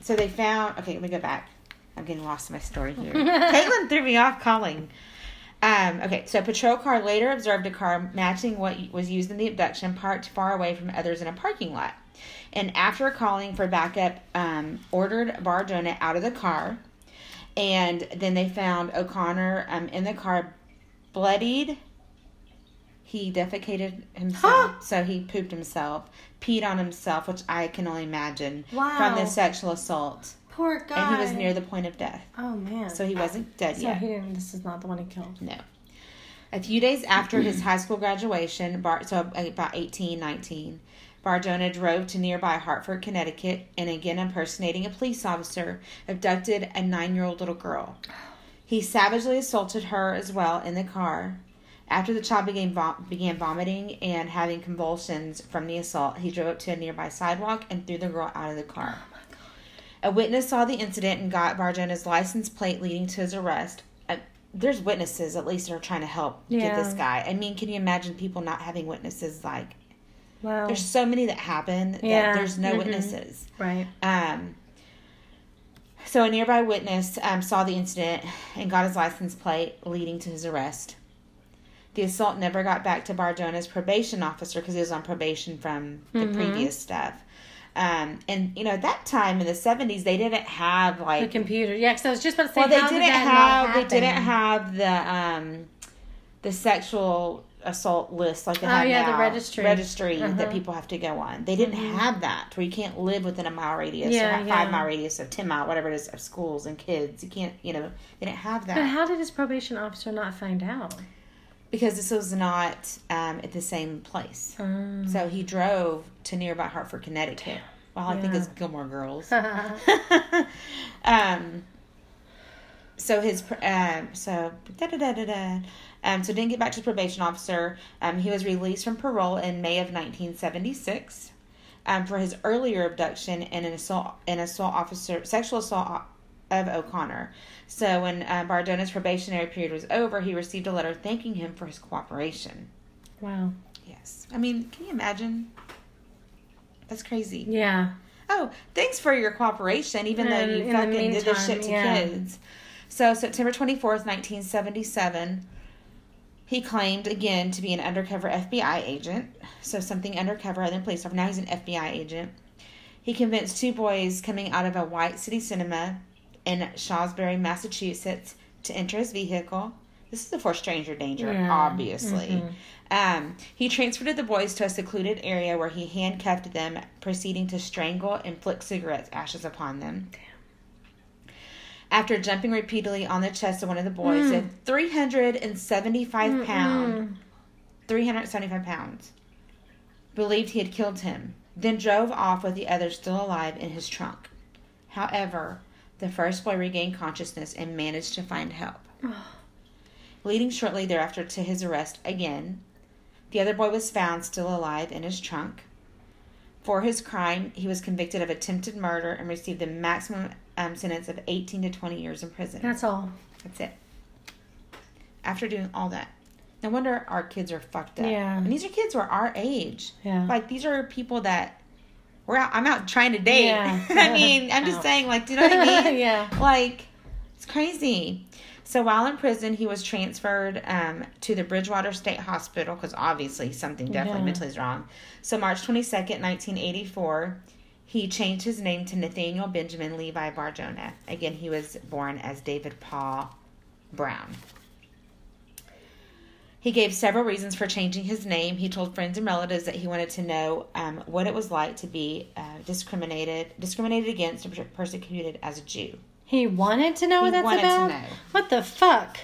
so they found. Okay, let me go back. I'm getting lost in my story here. Caitlin threw me off calling. Um, okay, so patrol car later observed a car matching what was used in the abduction parked far away from others in a parking lot. And after calling for backup, um, ordered Bar-Jonah out of the car. And then they found O'Connor um, in the car, bloodied. He defecated himself, Huh. so he pooped himself, peed on himself, which I can only imagine from Wow. the sexual assault. Poor guy. And he was near the point of death, Oh man. so he wasn't dead So yet. he didn't, this is not the one he killed. No. A few days after his high school graduation, Bar, so about 18, 19, Bar-Jonah drove to nearby Hartford, Connecticut, and again impersonating a police officer, abducted a nine year old little girl. He savagely assaulted her as well in the car. After the child began, vom- began vomiting and having convulsions from the assault, he drove up to a nearby sidewalk and threw the girl out of the car. A witness saw the incident and got Bar-Jonah's license plate leading to his arrest. Uh, there's witnesses, at least, that are trying to help get this guy. I mean, can you imagine people not having witnesses? Like, Wow. there's so many that happen that Yeah. there's no Mhm. witnesses. right. Um, so a nearby witness um, saw the incident and got his license plate, leading to his arrest. The assault never got back to Bar-Jonah's probation officer because he was on probation from the Mhm. previous stuff. Um, and you know, at that time in the seventies, they didn't have like The computer. Yeah, because I was just about to say well, they didn't that have they didn't have the um the sexual assault list like they Oh, have yeah, the registry. registry that Uh-huh. people have to go on. They didn't Mhm. have that where you can't live within a mile radius Yeah, or a yeah. five mile radius of ten mile whatever it is of schools and kids. You can't you know they didn't have that. But that how did his probation officer not find out? Because this was not um, at the same place. Um, So he drove to nearby Hartford, Connecticut. Well, I think Yeah. it's Gilmore Girls. Um, so his um, so da da da da da. Um, so didn't get back to the probation officer. Um, he was released from parole in May of 1976 um, for his earlier abduction and an assault an assault officer sexual assault of O'Connor. So when uh, Bar-Jonah's probationary period was over, he received a letter thanking him for his cooperation. wow. Yes, I mean, can you imagine? That's crazy. Yeah. Oh, thanks for your cooperation, even though you fucking did this shit to yeah. kids. So, September 24th, 1977, he claimed again to be an undercover FBI agent. So, something undercover other than police officer. Now he's an FBI agent. He convinced two boys coming out of a white city cinema in Shrewsbury, Massachusetts, to enter his vehicle. This is before stranger danger, Yeah. obviously. Mhm. Um, he transferred the boys to a secluded area where he handcuffed them, proceeding to strangle and flick cigarette ashes upon them. After jumping repeatedly on the chest of one of the boys, Mm. a 375 pound, Mm-mm. 375 pounds, believed he had killed him, then drove off with the others still alive in his trunk. However, the first boy regained consciousness and managed to find help leading shortly thereafter to his arrest again. The other boy was found still alive in his trunk. For his crime, he was convicted of attempted murder and received the maximum um, sentence of 18 to 20 years in prison. That's all. That's it. After doing all that. No wonder our kids are fucked up. Yeah. And these are kids who are our age. Yeah. Like these are people that we're out I'm out trying to date. Yeah. I mean, I'm just Out. saying, like, do you know what I mean? yeah. Like, it's crazy. So while in prison, he was transferred um, to the Bridgewater State Hospital because obviously something definitely Yeah. mentally is wrong. So March 22nd, 1984, he changed his name to Nathaniel Benjamin Levi Bar-Jonah. Again, he was born as David Paul Brown. He gave several reasons for changing his name. He told friends and relatives that he wanted to know um, what it was like to be uh, discriminated, discriminated against, and persecuted as a Jew. He wanted to know He what that's wanted to about. know. What the fuck?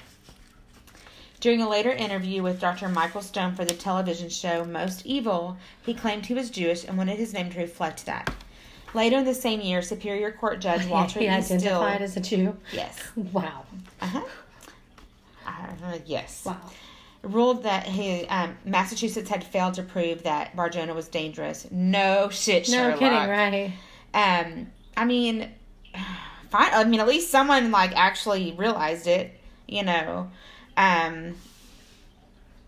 During a later interview with Dr. Michael Stone for the television show Most Evil, he claimed he was Jewish and wanted his name to reflect that. Later in the same year, Superior Court Judge Walter he E. identified Still, as a Jew. yes, Wow. uh-huh. Uh, yes, Wow. Ruled that he, um, Massachusetts had failed to prove that Bar-Jonah was dangerous. No shit, No Sherlock. kidding, right? Um, I mean, fine. I mean, at least someone like actually realized it, you know. Um,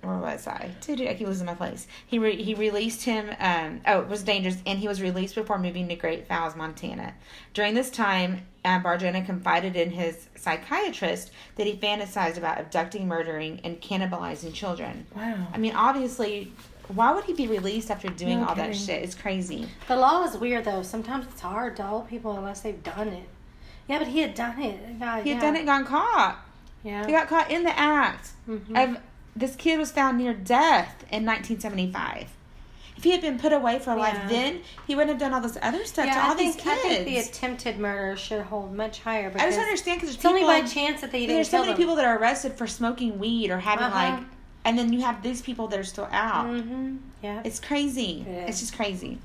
where was I? Dude, I keep losing my place. He re- he released him. Um, oh, it was dangerous, and he was released before moving to Great Falls, Montana. During this time, uh, Bar-Jonah confided in his psychiatrist that he fantasized about abducting, murdering, and cannibalizing children. Wow. I mean, obviously, why would he be released after doing No all that shit? It's crazy. The law is weird though. Sometimes it's hard to hold people unless they've done it. Yeah, but he had done it. God, He had yeah. done it and gone caught. Yeah. He got caught in the act Mhm. of this kid was found near death in 1975. If he had been put away for life Yeah. then, he wouldn't have done all this other stuff yeah, to all I think, these kids. I think the attempted murder should hold much higher. I just understand because It's only by chance that they didn't there's so many them. people that are arrested for smoking weed or having Uh-huh. like, and then you have these people that are still out. Mm-hmm. Yeah. It's crazy. It It's just crazy.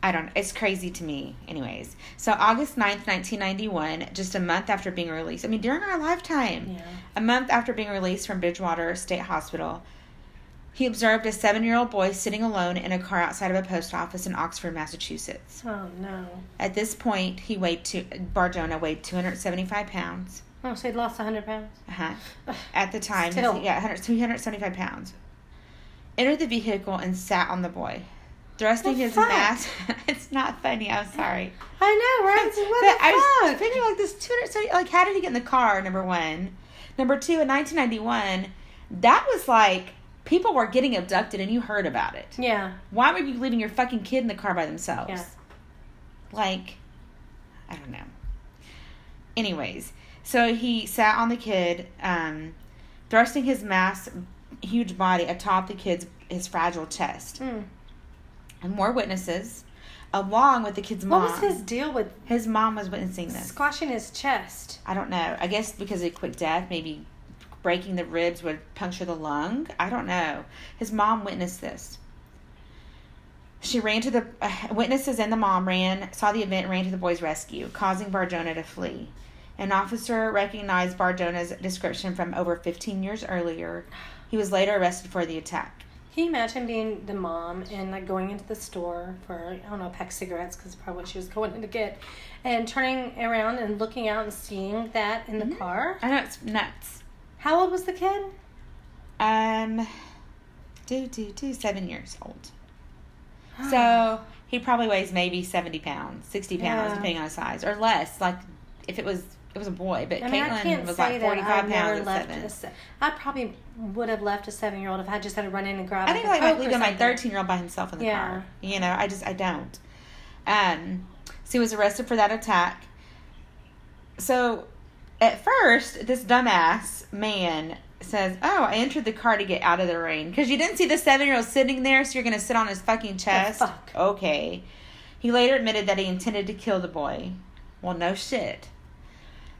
I don't It's crazy to me, anyways. So, August 9th, 1991, just a month after being released, I mean, during our lifetime, yeah. a month after being released from Bridgewater State Hospital, he observed a seven year old boy sitting alone in a car outside of a post office in Oxford, Massachusetts. Oh no. At this point, he weighed two, Bar-Jonah weighed 275 pounds. Oh, so he'd lost hundred pounds. Uh-huh. At the time, Still. yeah, 100, 275 pounds. Entered the vehicle and sat on the boy. Thrusting his fuck? mask. it's not funny, I'm sorry. I know, right? But What I the was fuck? thinking like this 270, like how did he get in the car, number one? Number two, in 1991, that was like, people were getting abducted and you heard about it. Yeah. Why were you leaving your fucking kid in the car by themselves? Yeah. Like, I don't know. Anyways, so he sat on the kid, um, thrusting his mass, huge body atop the kid's his fragile chest. Mm. And more witnesses, along with the kid's mom. What was his deal with His mom was witnessing this. squashing his chest? I don't know. I guess because of quick death, maybe breaking the ribs would puncture the lung. I don't know. His mom witnessed this. She ran to the uh, witnesses and the mom ran, saw the event, ran to the boy's rescue, causing Bar-Jonah to flee. An officer recognized Bar-Jonah's description from over 15 years earlier. He was later arrested for the attack. Can you imagine being the mom and like going into the store for I don't know, a pack of cigarettes because probably what she was going in to get, and turning around and looking out and seeing that in the Mhm. car? I know it's nuts. How old was the kid? Um, do do do seven years old. So he probably weighs maybe seventy pounds, sixty pounds, Yeah. depending on his size, or less. Like if it was, it was a boy, but I mean, I Caitlin was like that forty-five I've never pounds at seven. Se- I probably would have left a seven-year-old if I just had to run in and grab. I think like, a might leave my thirteen-year-old by himself in the Yeah. car. You know, I just I don't. Um, so he was arrested for that attack. So, at first, this dumbass man says, "Oh, I entered the car to get out of the rain because you didn't see the seven-year-old sitting there, so you're gonna sit on his fucking chest." fuck? Okay. He later admitted that he intended to kill the boy. Well, no shit.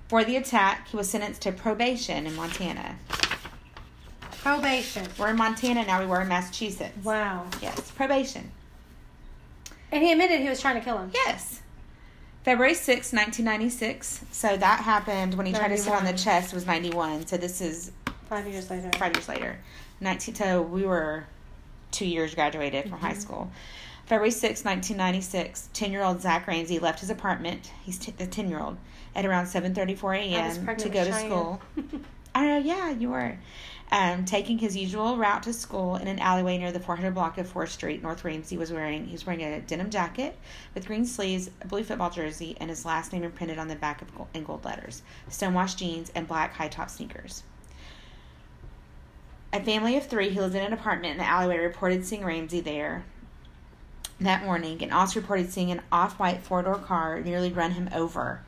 For the attack, he was sentenced to probation in Montana. Probation. We're in Montana now. We were in Massachusetts. Wow. Yes, probation. And he admitted he was trying to kill him. Yes. February sixth, 1996. So that happened when he tried to sit on the chest was 91. So this is Five years later. five years later. 19, so we were two years graduated from high mm-hmm. school. February 6, 1996, 10-year-old Zach Ramsay left his apartment. He's t- the 10-year-old at around 7:34 a.m. to go to Cheyenne. school. I know, yeah, you were. Um, taking his usual route to school in an alleyway near the 400 block of 4th Street, North Ramsay was wearing he was wearing a denim jacket with green sleeves, a blue football jersey, and his last name imprinted on the back of gold, in gold letters. Stonewashed jeans and black high top sneakers. A family of three who lived in an apartment in the alleyway reported seeing Ramsay there that morning, and also reported seeing an off-white four-door car nearly run him over.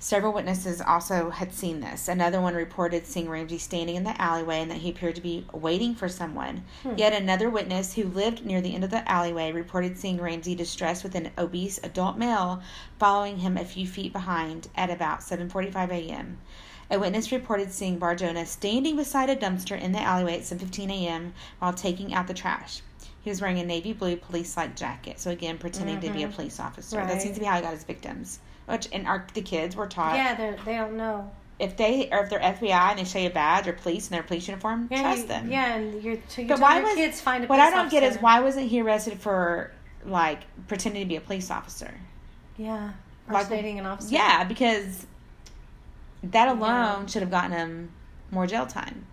Several witnesses also had seen this. Another one reported seeing Ramsay standing in the alleyway and that he appeared to be waiting for someone. Hmm. Yet another witness who lived near the end of the alleyway reported seeing Ramsay distressed with an obese adult male following him a few feet behind at about 7:45 a.m. A witness reported seeing Bar-Jonah standing beside a dumpster in the alleyway at 7:15 a.m. while taking out the trash. He was wearing a navy blue police-like jacket, so again pretending to be a mm-hmm. police officer. That seems to be how he got his victims. Which and our the kids were taught Yeah, they they don't know. if they or if they're FBI and they show you a badge or police in their police uniform, Yeah, trust you, them. Yeah, and you're so you But why was kids find a police. what I don't get is why wasn't he arrested for like pretending to be a police officer? Yeah, Like- impersonating an officer. Yeah, because that alone Yeah. should have gotten him more jail time.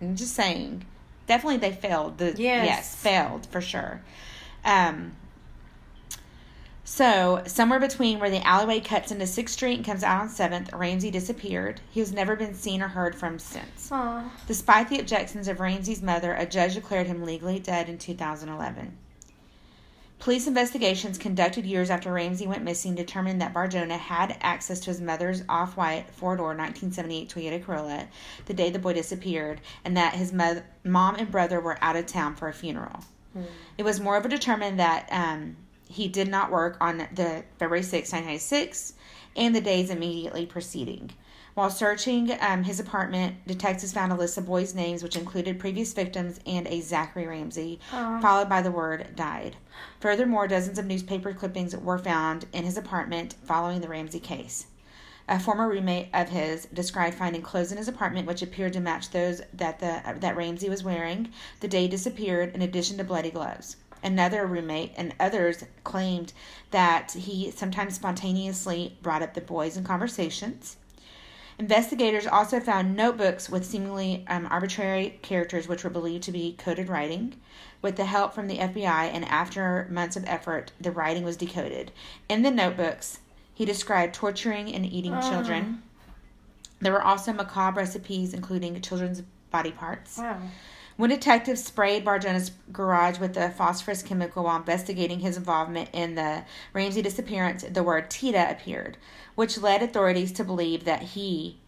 I'm just saying. Definitely they failed. The Yes. yes, failed for sure. Um so, somewhere between where the alleyway cuts into 6th Street and comes out on 7th, Ramsay disappeared. He has never been seen or heard from since. Aw. Despite the objections of Ramsay's mother, a judge declared him legally dead in 2011. Police investigations conducted years after Ramsay went missing determined that Bar-Jonah had access to his mother's off white four door 1978 Toyota Corolla the day the boy disappeared, and that his mo- mom and brother were out of town for a funeral. It was moreover determined that um, he did not work on the February 6, 1996, and the days immediately preceding. While searching um, his apartment, detectives found a list of boys' names, which included previous victims and a Zachary Ramsay, Aw. followed by the word died. Furthermore, dozens of newspaper clippings were found in his apartment following the Ramsay case. A former roommate of his described finding clothes in his apartment which appeared to match those that the that Ramsay was wearing the day disappeared, in addition to bloody gloves. Another roommate and others claimed that he sometimes spontaneously brought up the boys in conversations. Investigators also found notebooks with seemingly um, arbitrary characters, which were believed to be coded writing. With the help from the FBI and after months of effort, the writing was decoded. In the notebooks, he described torturing and eating Oh. children. There were also macabre recipes, including children's body parts. Wow. When detectives sprayed Bar-Jonah's garage with a phosphorus chemical while investigating his involvement in the Ramsay disappearance, the word Tita appeared, which led authorities to believe that he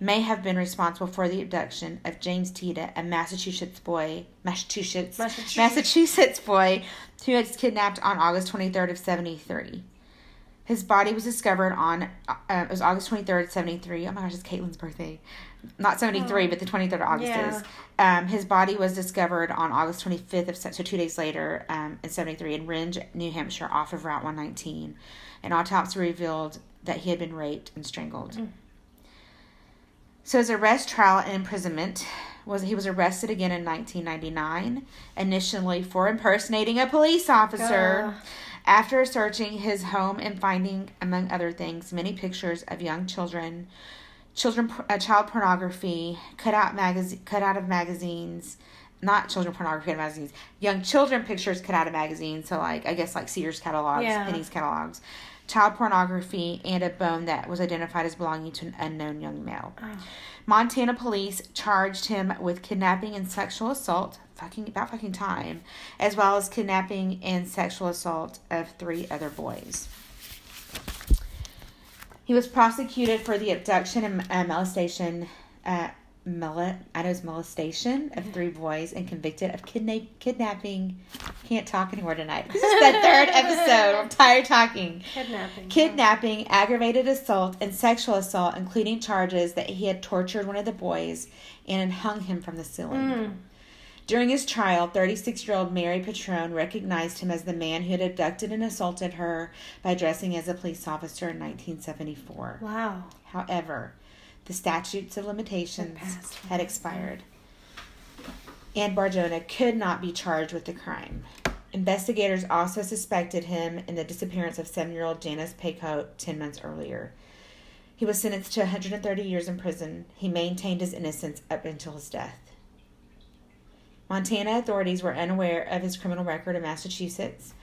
may have been responsible for the abduction of James Tita, a Massachusetts boy, Massachusetts, Massachusetts. Massachusetts boy who was kidnapped on August 23rd of 73. His body was discovered on uh, it was August 23rd, 73. Oh my gosh, it's Caitlin's birthday. Not 73, but the 23rd of August Yeah. is. Um, his body was discovered on August 25th of so two days later um, in 73 in Rindge, New Hampshire, off of Route 119. An autopsy revealed that he had been raped and strangled. So his arrest, trial, and imprisonment was he was arrested again in 1999, initially for impersonating a police officer. After searching his home and finding, among other things, many pictures of young children, children, uh, child pornography, cut out magazine, cut out of magazines, not children pornography magazines, young children pictures cut out of magazines. So like I guess like Sears catalogs, Yeah. Penny's catalogs, child pornography, and a bone that was identified as belonging to an unknown young male. Oh. Montana police charged him with kidnapping and sexual assault, fucking about fucking time, as well as kidnapping and sexual assault of three other boys. He was prosecuted for the abduction and uh, molestation, uh, mole- I know it's molestation of three boys and convicted of kidna- kidnapping. Can't talk anymore tonight. This is the third episode. I'm tired talking Kidnapping. kidnapping, aggravated assault, and sexual assault, including charges that he had tortured one of the boys and hung him from the ceiling. Mm. During his trial, 36 year old Mary Patrone recognized him as the man who had abducted and assaulted her by dressing as a police officer in 1974. Wow. However, the statutes of limitations Had passed. had expired. and Bar-Jonah could not be charged with the crime. Investigators also suspected him in the disappearance of seven year old Janice Pockett 10 months earlier. He was sentenced to 130 years in prison. He maintained his innocence up until his death. Montana authorities were unaware of his criminal record in Massachusetts,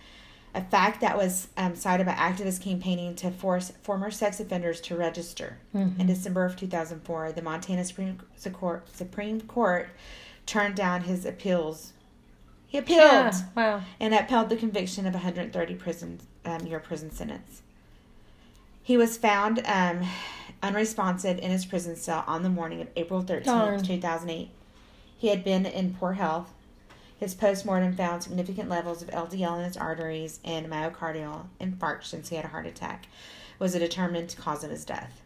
a fact that was um, cited by activists campaigning to force former sex offenders to register. Mhm. In December of 2004, the Montana Supreme Court, Supreme Court turned down his appeals. He appealed Yeah. Wow. and upheld the conviction of 130 prison um, year prison sentence. He was found um, unresponsive in his prison cell on the morning of April 13th, Darn. 2008. He had been in poor health. His postmortem found significant levels of LDL in his arteries and myocardial infarction. He had a heart attack. Was a determined cause of his death.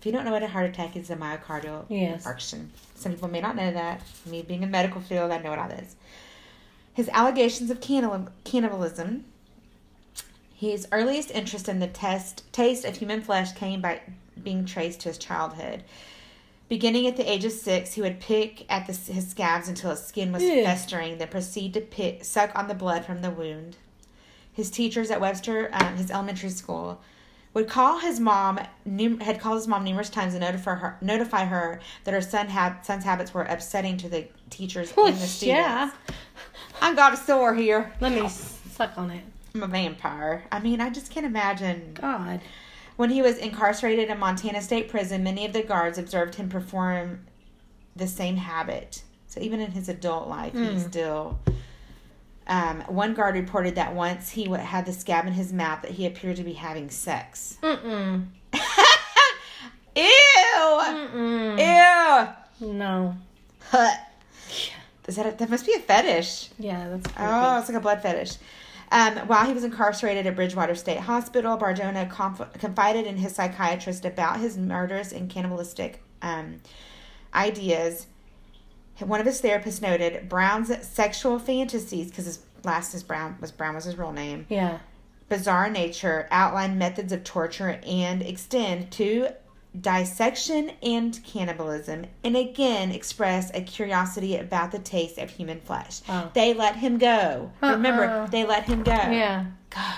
If you don't know what a heart attack is, a myocardial Yes. infarction. Some people may not know that. Me being in medical field, I know what that is. His allegations of cannibalism. His earliest interest in the test, taste of human flesh came by being traced to his childhood. Beginning at the age of six, he would pick at the, his scabs until his skin was Ew. festering, then proceed to pick, suck on the blood from the wound. His teachers at Webster, um, his elementary school, would call his mom had called his mom numerous times to notify her notify her that her son had son's habits were upsetting to the teachers and the students. yeah. I got a sore here. Let me suck on it. I'm a vampire. I mean, I just can't imagine. God. When he was incarcerated in Montana State Prison, many of the guards observed him perform the same habit. So even in his adult life, he Mm. still. Um, one guard reported that once he had the scab in his mouth, that he appeared to be having sex. Mm-mm. Ew! Mm-mm. Ew! No. Huh. Is that a, that must be a fetish? Yeah, that's creepy. Oh, it's like a blood fetish. Um, while he was incarcerated at Bridgewater State Hospital, Bar-Jonah conf- confided in his psychiatrist about his murderous and cannibalistic um, ideas. One of his therapists noted Brown's sexual fantasies, because his last is Brown was Brown was his real name, Yeah. bizarre nature, outline methods of torture, and extend to dissection and cannibalism, and again express a curiosity about the taste of human flesh. Oh. They let him go. Remember, Uh-uh. they let him go. Yeah. God.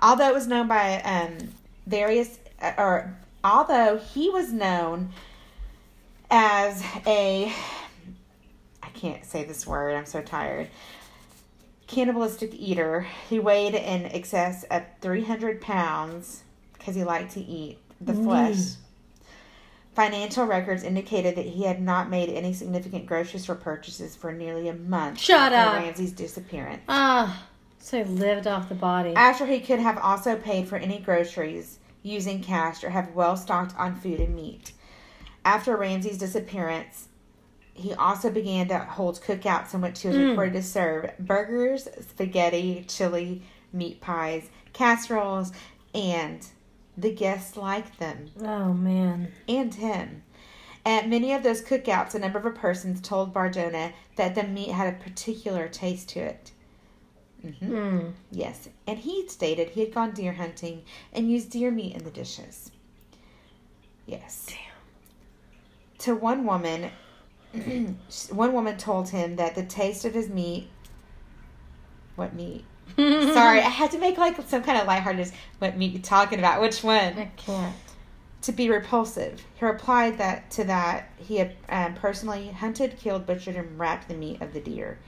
Although it was known by um, various, uh, or although he was known as a, I can't say this word, I'm so tired, cannibalistic eater, he weighed in excess of 300 pounds because he liked to eat the Mm. Financial records indicated that he had not made any significant grocery store purchases for nearly a month Shut after up. Ramsay's disappearance. Ah. So he lived off the body. After he could have also paid for any groceries using cash or have well stocked on food and meat. After Ramsay's disappearance, he also began to hold cookouts in which he was Mm. reported to serve burgers, spaghetti, chili, meat pies, casseroles, and the guests liked them Oh man. and him. At many of those cookouts, a number of persons told Bar-Jonah that the meat had a particular taste to it. hmm Mm. Yes, and he stated he had gone deer hunting and used deer meat in the dishes. Yes. Damn. To one woman, one woman told him that the taste of his meat. What meat? Sorry, I had to make like some kind of lighthearted. What me talking about? Which one? I can't. to be repulsive. He replied that to that he had um, personally hunted, killed, butchered, and wrapped the meat of the deer.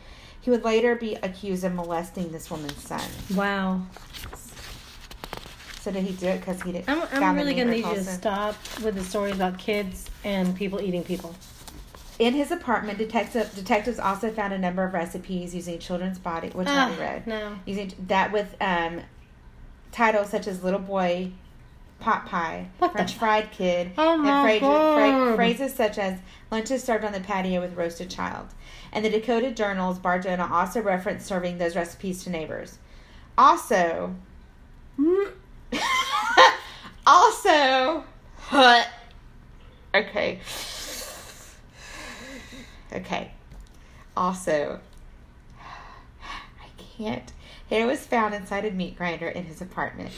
He would later be accused of molesting this woman's son. Wow. So did he do it because he didn't? I'm, I'm really gonna need you to stop with the stories about kids and people eating people. In his apartment, detective, detectives also found a number of recipes using children's body, which I Ah, read, No. using that with um, titles such as "Little Boy," "Pot Pie," What "French Fried Kid," Oh and phrases, phrases such as "lunches served on the patio with roasted child." And the Dakota Journals, Bar-Jonah also referenced serving those recipes to neighbors. Also, also, okay, okay. Also, I can't. Hair was found inside a meat grinder in his apartment.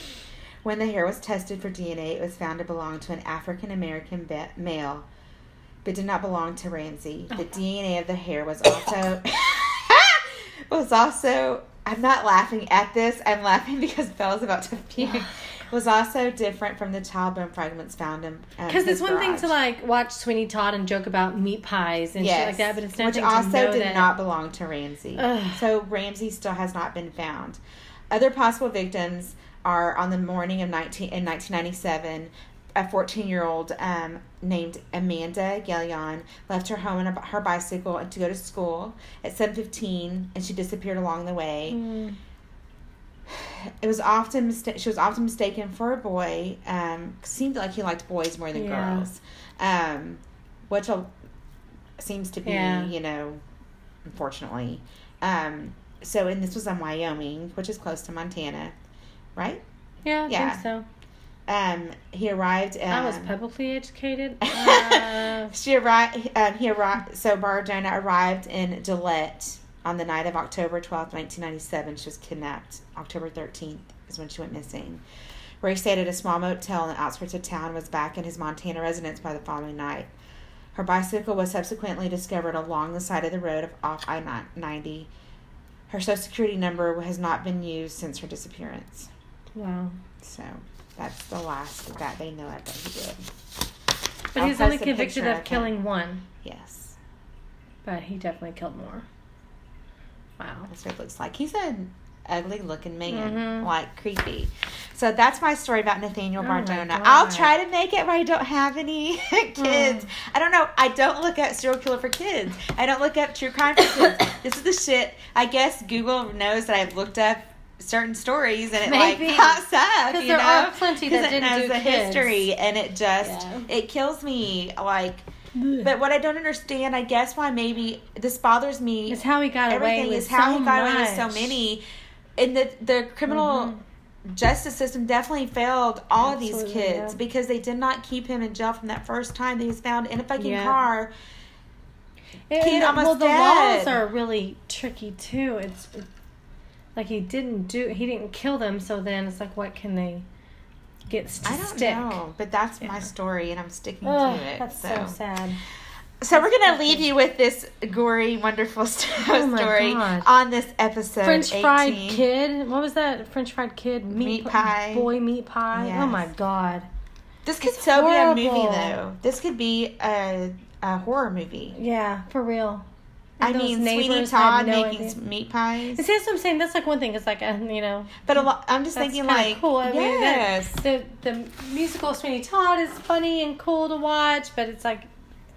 When the hair was tested for DNA, it was found to belong to an African American be- male but did not belong to Ramsay. The oh, DNA of the hair was also was also. I'm not laughing at this. I'm laughing because Bel's about to puke. Was also different from the child bone fragments found in. um, Because it's one thing to like watch Sweeney Todd and joke about meat pies and shit like that, but it's not which also did that. not belong to Ramsay. Ugh. So Ramsay still has not been found. Other possible victims are on the morning of 19 in 1997. A 14 year old um, named Amanda Gallion left her home on a, her bicycle to go to school at 7:15, and she disappeared along the way. Mm. It was often mista- she was often mistaken for a boy. Um, seemed like he liked boys more than Yeah. girls, um, which seems to be Yeah. you know, unfortunately. Um, so and this was in Wyoming, which is close to Montana, right? Yeah, I Yeah. so. Um, he arrived. Um, I was publicly educated. Uh, she arrived. Um, he arrived. So Bar-Jonah arrived in Gillette on the night of October 12, nineteen ninety seven. She was kidnapped. October thirteenth is when she went missing. Ray stayed at a small motel in the outskirts of town. and Was back in his Montana residence by the following night. Her bicycle was subsequently discovered along the side of the road of off I ninety. Her social security number has not been used since her disappearance. wow. So that's the last that they know of that he did. But I'll he's only convicted of of killing one, Yes. but he definitely killed more. Wow. That's what it looks like. He's an ugly looking man, Mhm. like creepy. So that's my story about Nathaniel Oh Bar-Jonah. I'll try to make it where I don't have any kids. I don't know. I don't look up serial killer for kids. I don't look up true crime for kids. this is the shit. I guess Google knows that I've looked up certain stories and it Maybe. like pops up. You there know? are plenty that didn't knows do the kids. history and it just Yeah. it kills me. Like, but what I don't understand, I guess, why maybe this bothers me It's how he got away with is how so he got away with so many and the the criminal Mhm. justice system definitely failed all of these kids yeah. because they did not keep him in jail from that first time that he was found in a fucking Yeah. car Kid almost well, the dead. laws are really tricky too. It's it, like he didn't do, he didn't kill them. So then it's like, what can they get to i don't stick? know but that's my story and i'm sticking to it that's so so sad. so we're gonna leave you with this gory wonderful Oh story God. on this episode French fried kid. What was that? French fried kid Meat pi- pie. Boy meat pie. Yes. Oh my god. this could It's so be a movie though this could be a, a horror movie Yeah, for real. I mean, Sweeney Todd no making idea. meat pies. See, that's what I'm saying. That's like one thing. It's like, a, you know, But a lot, I'm just thinking like, cool. I mean, yes, that, the the musical Sweeney Todd is funny and cool to watch, but it's like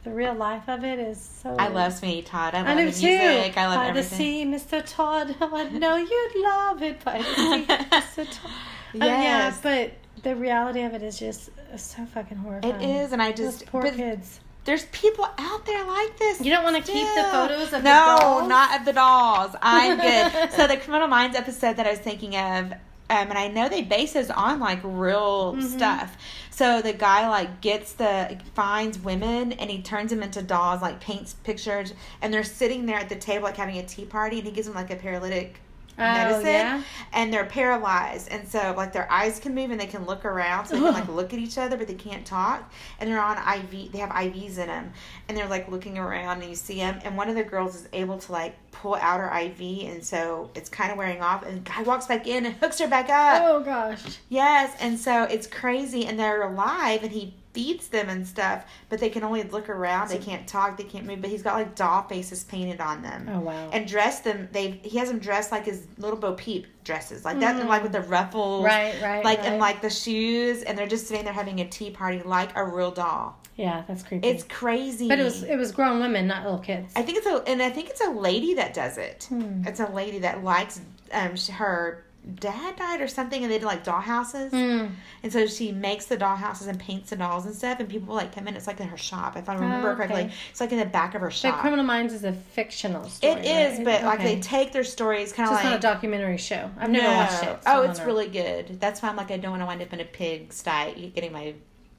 the real life of it is so. I love Sweeney Todd. I love I the do music. too. I love By everything. the sea, Mr. Todd. I know you'd love it. By the sea, Mr. Todd. Uh, yeah, but the reality of it is just so fucking horrifying. it is, and I Those just poor but kids. There's people out there like this. You don't want to keep the photos of no, the dolls? not of the dolls. I'm good. so the Criminal Minds episode that I was thinking of, um, and I know they base this on like real Mhm. stuff. So the guy like gets the finds women and he turns them into dolls, like paints pictures, and they're sitting there at the table like having a tea party, and he gives them like a paralytic Oh, medicine yeah? and they're paralyzed. And so like their eyes can move and they can look around so they can like look at each other but they can't talk. And they're on iv they have ivs in them and they're like looking around and you see them and one of the girls is able to like pull out her iv and so it's kind of wearing off and the guy walks back in and hooks her back up. Oh gosh. yes and so it's crazy and they're alive and he feeds them and stuff but they can only look around they can't talk they can't move but he's got like doll faces painted on them Oh wow. and dressed them. They he has them dressed like his little Bo Peep dresses, like that, and like with the ruffles, right, right. like right. and like the shoes, and they're just sitting there having a tea party like a real doll. yeah, that's creepy. It's crazy. but it was it was grown women, not little kids. I think it's a, and I think it's a lady that does it. Hmm. It's a lady that likes um her dad died or something, and they did like doll houses, Hmm. and so she makes the dollhouses and paints the dolls and stuff, and people like come in. It's like in her shop, if I remember Oh, okay. correctly. It's like in the back of her shop But. Criminal Minds is a fictional story. it is, right? but like they take their stories kind So of it's like not a documentary show. I've never No. watched it. so oh, it's really good. That's why I'm like, I don't want to wind up in a pig sty getting my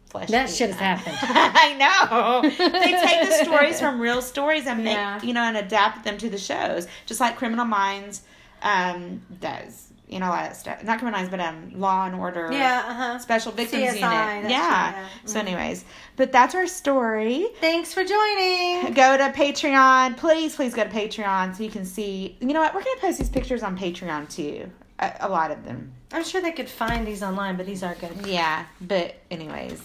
flesh. That shit has happened. I know. they take the stories from real stories and make Yeah. you know and adapt them to the shows, just like Criminal Minds. um, does. You know, a lot of stuff. Not Criminal Minds, but um, Law and Order. Yeah, uh huh. Special Victims CSI, Unit. Yeah. true, yeah. So, Mhm. anyways, but that's our story. Thanks for joining. Go to Patreon. Please, please go to Patreon so you can see. You know what? We're going to post these pictures on Patreon too. A, a lot of them. I'm sure they could find these online, but these are good. Yeah. But, anyways,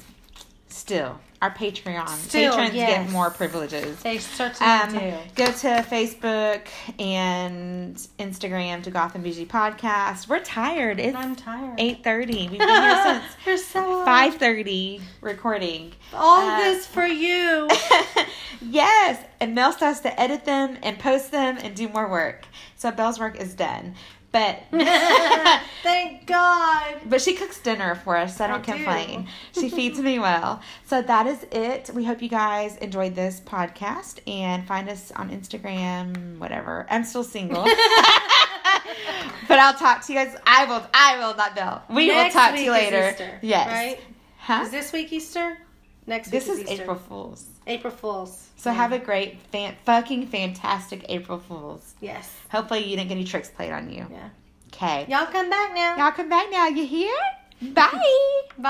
still, our Patreon. Still, Patrons yes. get more privileges. They certainly Um, do. go to Facebook and Instagram to Goth and Bougie Podcast. We're tired. It's I'm tired. eight thirty. We've been here since so five thirty recording. All Uh, this for you. yes, and Mel starts to edit them and post them and do more work. So Bel's work is done, but Thank God. but she cooks dinner for us, so I don't I do. complain. She feeds me well. So that is it. We hope you guys enjoyed this podcast and find us on Instagram, whatever. I'm still single. but I'll talk to you guys. I will. I will not Bel. We Next will talk to you is later. Easter, yes. Right? Huh? Is this week Easter? Next week Easter. This is Easter. April Fools. April Fools. So have a great, fan- fucking fantastic April Fools. Yes. Hopefully you didn't get any tricks played on you. Yeah. Okay. Y'all come back now. Y'all come back now. You hear? Bye. Bye.